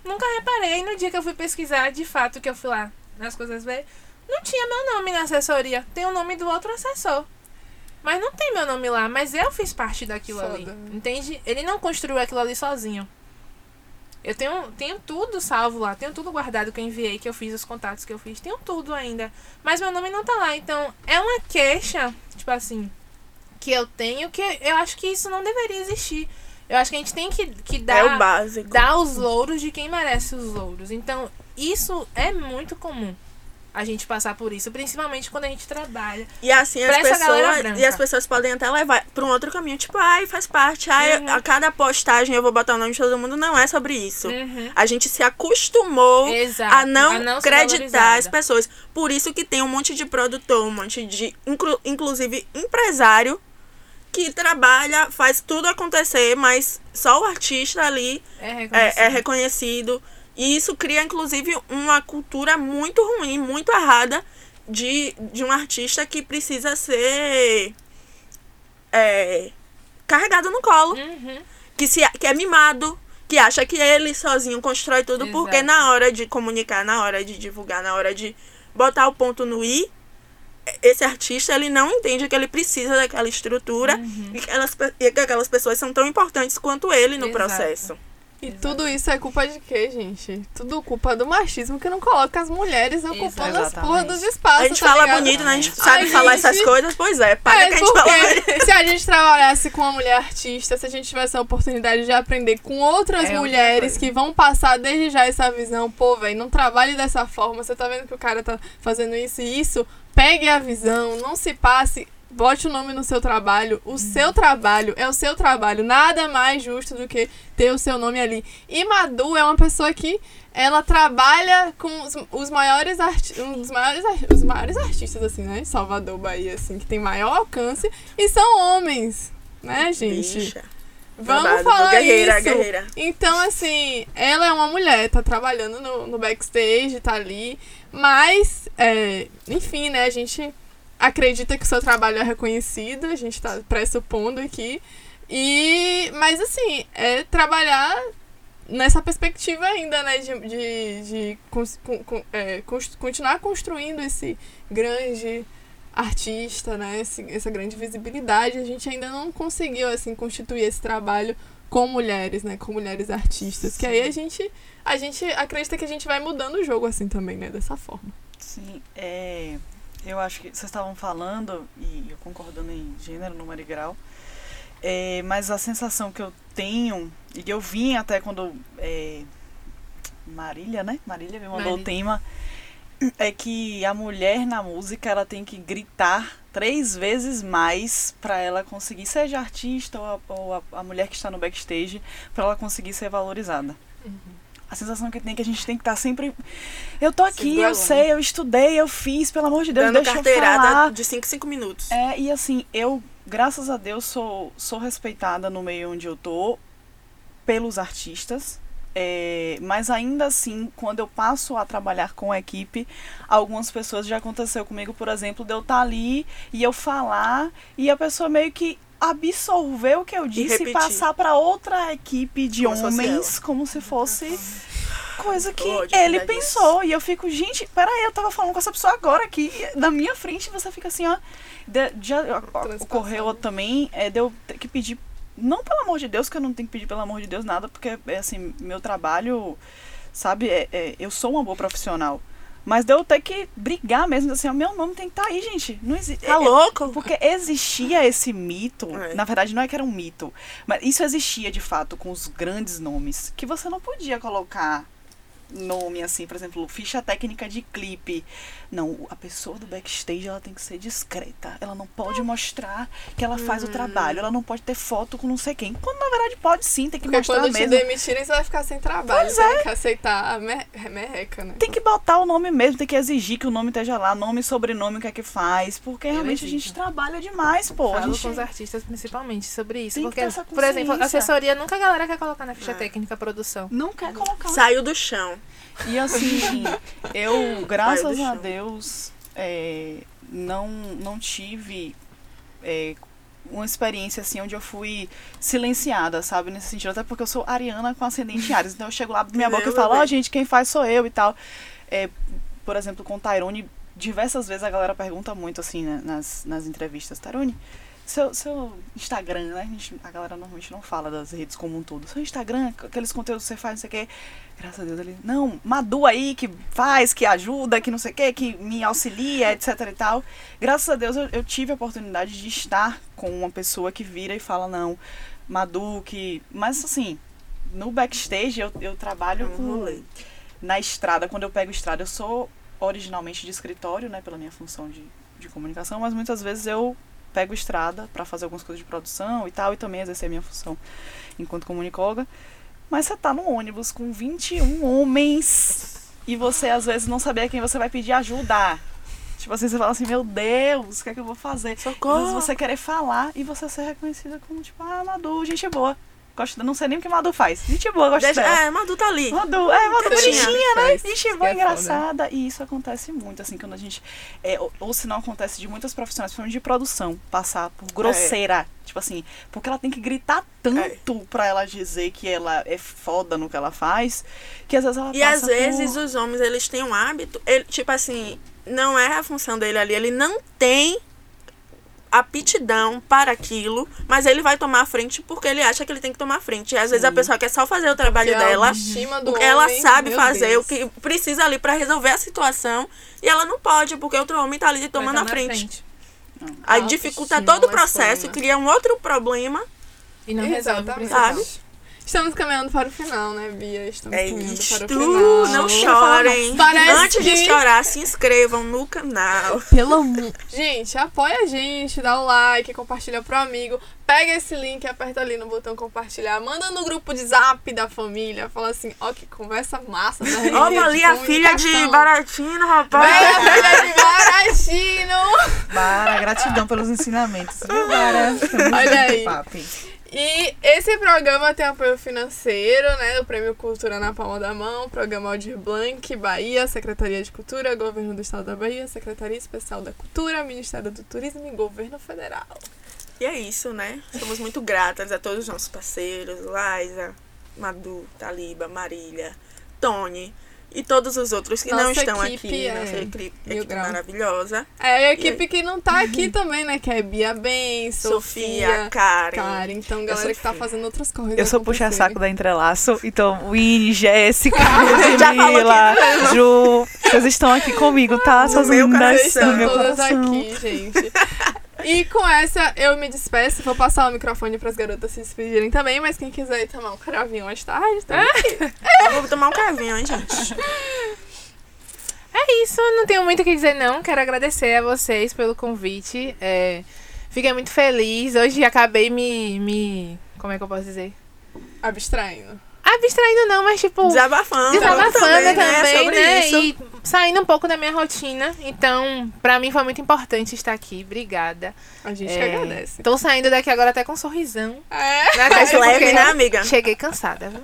nunca reparei. No dia que eu fui pesquisar, de fato, que eu fui lá nas coisas ver, não tinha meu nome na assessoria. Tem o nome do outro assessor. Mas não tem meu nome lá, mas eu fiz parte daquilo Foda. ali. Entende? Ele não construiu aquilo ali sozinho. Eu tenho, tenho tudo salvo lá, tenho tudo guardado que eu enviei, que eu fiz, os contatos que eu fiz, tenho tudo ainda. Mas meu nome não tá lá. Então, é uma queixa, tipo assim, que eu tenho, que eu acho que isso não deveria existir. Eu acho que a gente tem que, que dar, É o básico. dar os louros de quem merece os louros. Então, isso é muito comum. A gente passar por isso, principalmente quando a gente trabalha. E assim, as pessoas. E as pessoas podem até levar pra um outro caminho. Tipo, ai, faz parte. Ai, Uhum. a cada postagem eu vou botar o nome de todo mundo. Não é sobre isso. Uhum. A gente se acostumou Exato. a não, ser acreditar valorizada. as pessoas. Por isso que tem um monte de produtor, um monte de. inclu- inclusive empresário que trabalha, faz tudo acontecer, mas só o artista ali É é, reconhecido. é reconhecido. E isso cria, inclusive, uma cultura muito ruim, muito errada de, de um artista que precisa ser é, carregado no colo. Uhum. Que, se, que é mimado, que acha que ele sozinho constrói tudo, porque Exato. na hora de comunicar, na hora de divulgar, na hora de botar o ponto no i, esse artista ele não entende que ele precisa daquela estrutura Uhum. e, que elas, e que aquelas pessoas são tão importantes quanto ele no Exato. processo. E tudo isso é culpa de quê, gente? Tudo culpa do machismo que não coloca as mulheres ocupando as porra Exatamente. dos espaços. A gente tá fala ligado? bonito, né? A gente sabe falar gente. essas coisas, pois é, paga É, que a gente fala. se a gente trabalhasse com uma mulher artista, se a gente tivesse a oportunidade de aprender com outras É mulheres que vão passar desde já essa visão, pô, velho, não trabalhe dessa forma, você tá vendo que o cara tá fazendo isso e isso, pegue a visão, não se passe, bote o nome no seu trabalho, o seu trabalho é o seu trabalho, nada mais justo do que ter o seu nome ali. E Madu é uma pessoa que ela trabalha com os, os maiores arti um maiores, os maiores artistas assim, né? Salvador, Bahia, assim, que tem maior alcance e são homens, né, gente? Bicha. Vamos babado, falar guerreira, isso. guerreira. Então, assim, ela é uma mulher, tá trabalhando no, no backstage, tá ali, mas, é, enfim, né, a gente acredita que o seu trabalho é reconhecido, a gente tá pressupondo aqui, e, mas assim, é trabalhar nessa perspectiva ainda, né, de, de, de con- con- é, continuar construindo esse grande artista, né, esse, essa grande visibilidade, a gente ainda não conseguiu, assim, constituir esse trabalho com mulheres, né, com mulheres artistas, que aí a gente, a gente acredita que a gente vai mudando o jogo, assim, também, né, dessa forma. Sim, é, eu acho que vocês estavam falando, e eu concordando em gênero, número e grau, é, mas a sensação que eu tenho, e que eu vim até quando é, Marília, né? Marília me mandou o Marília. tema, é que a mulher na música ela tem que gritar três vezes mais para ela conseguir, seja artista ou, a, ou a, a mulher que está no backstage, para ela conseguir ser valorizada. A sensação que tem é que a gente tem que estar sempre. Eu tô aqui, eu sei, eu estudei, eu fiz, pelo amor de Deus, Dando deixa eu carteirada falar. de 5 5 minutos. É, e assim, eu, graças a Deus, sou, sou respeitada no meio onde eu tô pelos artistas. É, mas ainda assim, quando eu passo a trabalhar com a equipe, algumas pessoas já aconteceu comigo, por exemplo, de eu estar ali e eu falar e a pessoa meio que absorver o que eu disse e, repetir. passar para outra equipe de Como se homens, ela. como se fosse coisa que ele disso. pensou. E eu fico, gente, peraí, eu tava falando com essa pessoa agora aqui, na minha frente, você fica assim, ó. de- já ocorreu também é, de eu ter que pedir, não pelo amor de Deus, que eu não tenho que pedir pelo amor de Deus nada, porque é assim, meu trabalho, sabe, é, é- eu sou uma boa profissional. Mas de eu ter que brigar mesmo, assim, ó, meu nome tem que estar aí, gente. Não existe. Tá louco? Porque existia esse mito, É. na verdade não é que era um mito, mas isso existia de fato com os grandes nomes, que você não podia colocar nome assim, por exemplo, ficha técnica de clipe. Não, a pessoa do backstage ela tem que ser discreta. Ela não pode mostrar que ela faz o trabalho, ela não pode ter foto com não sei quem. Quando na verdade pode sim, tem que Porque mostrar quando te mesmo. demitirem, você vai ficar sem trabalho, Pois é. tem que aceitar a mer- merreca, né? Tem que botar o nome mesmo, tem que exigir que o nome esteja lá, nome, sobrenome, o que é que faz, porque Eu realmente a gente exijo. trabalha demais, pô. A Falo gente... com os artistas principalmente sobre isso. Tem que porque, ter essa por exemplo, assessoria nunca a galera quer colocar na ficha É. técnica produção. Não quer colocar. Saiu do chão. E assim, eu, graças a. Deus, é, não, não tive é, uma experiência assim onde eu fui silenciada, sabe? Nesse sentido. Até porque eu sou ariana com ascendente em Ares. Então eu chego lá, minha boca e falo, ó, bem. gente, quem faz sou eu e tal. É, por exemplo, com Tyrone, diversas vezes a galera pergunta muito assim né, nas, nas entrevistas, Tyrone. Seu, seu Instagram, né? A, gente- a galera normalmente não fala das redes como um todo. Seu Instagram, aqueles conteúdos que você faz, não sei o quê. Graças a Deus ele. Não, Madu aí que faz, que ajuda, que não sei o quê, que me auxilia, etc e tal. Graças a Deus eu, eu tive a oportunidade de estar com uma pessoa que vira e fala, não, Madu, que. Mas assim, no backstage eu, eu trabalho Um rolê. Na estrada, quando eu pego estrada, eu sou originalmente de escritório, né, pela minha função de, de comunicação, mas muitas vezes eu pego estrada para fazer algumas coisas de produção e tal, e também exercer a minha função enquanto comunicóloga. Mas você tá no ônibus com 21 homens e você às vezes não saber a quem você vai pedir ajuda. Tipo assim, você fala assim, meu Deus, o que é que eu vou fazer? Às vezes Socorro. você querer falar e você ser reconhecida como, tipo, ah, Madu, gente boa. Gosto, não sei nem o que Madu faz. Gente boa, gosto Deixa, dela. é, Madu tá ali. Madu, é, Madu bonitinha, né? Gente boa, é foda. engraçada. E isso acontece muito, assim, quando a gente. é, ou, ou se não acontece de muitas profissionais, principalmente de produção, passar por grosseira. Tipo assim, porque ela tem que gritar tanto pra ela dizer que ela é foda no que ela faz, que às vezes ela E passa às vezes por... os homens, eles têm um hábito, ele, tipo assim, não é a função dele ali, ele não tem aptidão para aquilo, mas ele vai tomar a frente porque ele acha que ele tem que tomar a frente. E às vezes a pessoa quer só fazer o trabalho Porque a dela, do porque ela homem, sabe fazer Deus. o que precisa ali para resolver a situação, e ela não pode, porque outro homem tá ali tomando tá a na frente. A Aí dificulta todo o processo, masculina. cria um outro problema. E não resolve o. Sabe? Estamos caminhando para o final, né, Bia? Estamos É caminhando isto, para o final. não chorem. Parece Antes de que- chorar, se inscrevam no canal. Pelo amor. Gente, apoia a gente, dá o like, compartilha pro amigo. Pega esse link, aperta ali no botão compartilhar. Manda no grupo de zap da família. Fala assim, ó, que conversa massa. Da Olha ali a filha de Baratino, rapaz. Vai a filha de Baratino. Bara, gratidão pelos ensinamentos. Viu, Bara? Olha aí. papi. E esse programa tem apoio financeiro, né? Do Prêmio Cultura na Palma da Mão, Programa Aldir Blanc, Bahia, Secretaria de Cultura, Governo do Estado da Bahia, Secretaria Especial da Cultura, Ministério do Turismo e Governo Federal. E é isso, né? Somos muito gratas a todos os nossos parceiros, Liza, Madu, Taliba, Marília, Tony e todos os outros que não Nossa estão equipe aqui. é Nossa equipe, equipe maravilhosa. É, a equipe que não tá aqui também, né? Que é Bia Bem, Sofia, Sofia, Karen. Karen. Então, galera que tá fazendo outras coisas. Eu sou puxa saco da Entrelaço, então Winnie, Jéssica, Ludmilla, Ju, vocês estão aqui comigo, tá? Suas lindas, todas coração. aqui, gente. E com essa eu me despeço. Vou passar o microfone pras garotas se despedirem também, mas quem quiser ir tomar um cravinho mais tarde, tá? Eu vou tomar um cavinho, hein, gente? É isso, não tenho muito o que dizer não. Quero agradecer a vocês pelo convite. É, fiquei muito feliz. Hoje acabei me, me. Como é que eu posso dizer? Abstraindo. Abstraindo não, mas tipo. Desabafando. Desabafando também, também, né? Sobre né? isso. E saindo um pouco da minha rotina. Então, pra mim foi muito importante estar aqui. Obrigada. A gente É, que agradece. Tô saindo daqui agora até com um sorrisão. É. Na Mais testa, leve, né, amiga? Cheguei cansada, viu?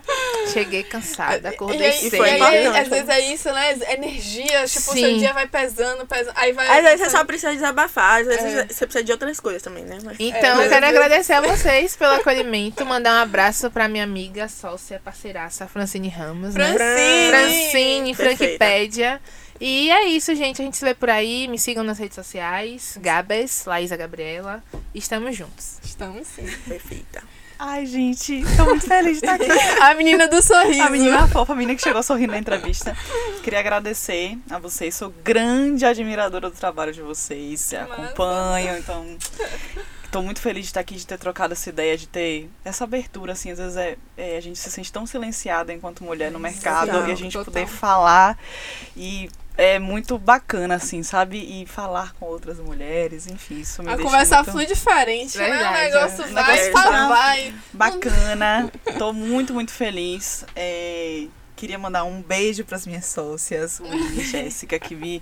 Cheguei cansada, acordei E aí- E cedo. foi e aí, às vezes é isso, né? Energia, tipo, Sim. seu dia vai pesando, pesando. Aí vai. Às vezes você só precisa desabafar, às vezes É. você precisa de outras coisas também, né? Mas- Então, É, eu quero mas- agradecer a vocês pelo acolhimento, mandar um abraço pra minha amiga, sócia, parceiraça, Francine Ramos, né? Francine! Francine. E é isso, gente. A gente se vê por aí. Me sigam nas redes sociais. Gabes, Laísa Gabriela. Estamos juntos. Estamos sim. Perfeita. Ai, gente, tô muito feliz de estar aqui. A menina do sorriso. A menina fofa, a menina que chegou sorrindo na entrevista. Queria agradecer a vocês, sou grande admiradora do trabalho de vocês, acompanho, então tô muito feliz de estar aqui, de ter trocado essa ideia, de ter essa abertura, assim, às vezes é, é, a gente se sente tão silenciada enquanto mulher no mercado e a gente total. poder falar e é muito bacana, assim, sabe? E falar com outras mulheres, enfim, isso me A conversa muito... flui diferente, né? Verdade, O negócio é. vai, tá- vai. Bacana. Tô muito, muito feliz. É, queria mandar um beijo para as minhas sócias, Winnie e Jéssica, que me,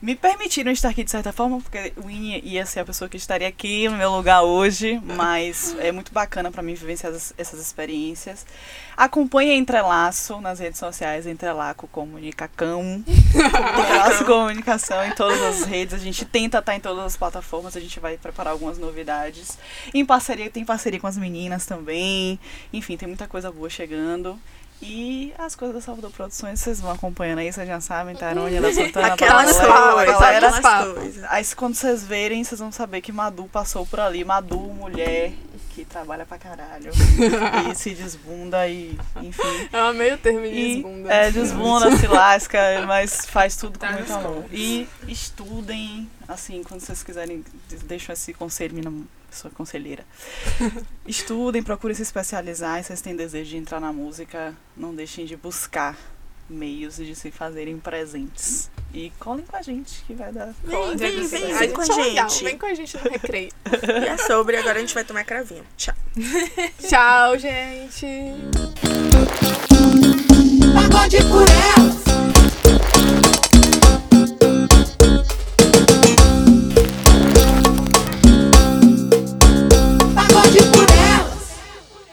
me permitiram estar aqui de certa forma, porque Winnie ia ser a pessoa que estaria aqui no meu lugar hoje, mas é muito bacana para mim vivenciar essas, essas experiências. Acompanhe Entrelaço nas redes sociais, Entrelaco Comunicacão. Entrelaço Comunicação em todas as redes. A gente tenta estar em todas as plataformas, a gente vai preparar algumas novidades. Em parceria, tem parceria com as meninas também. Enfim, tem muita coisa boa chegando. E as coisas da Salvador Produções, vocês vão acompanhando aí, vocês já sabem, tá? Tarônia da Santana, Aquelas Paula, coisas, galera. aquelas papos. coisas. Aí quando vocês verem, vocês vão saber que Madu passou por ali. Madu, mulher que trabalha pra caralho. e se desbunda e, enfim. É uma meio termo de E, desbunda. É, desbunda, se lasca, mas faz tudo com Tá muito nos amor. E estudem, assim, quando vocês quiserem, deixo esse conselho, minha sua conselheira. estudem, procurem se especializar. E se vocês têm desejo de entrar na música, não deixem de buscar meios de se fazerem presentes. E colhem com a gente, que vai dar. Vem, vem, vem, vem com a legal, gente. Vem com a gente no recreio. E é sobre, agora a gente vai tomar cravinho. Tchau. Tchau, gente. Pagode por ela.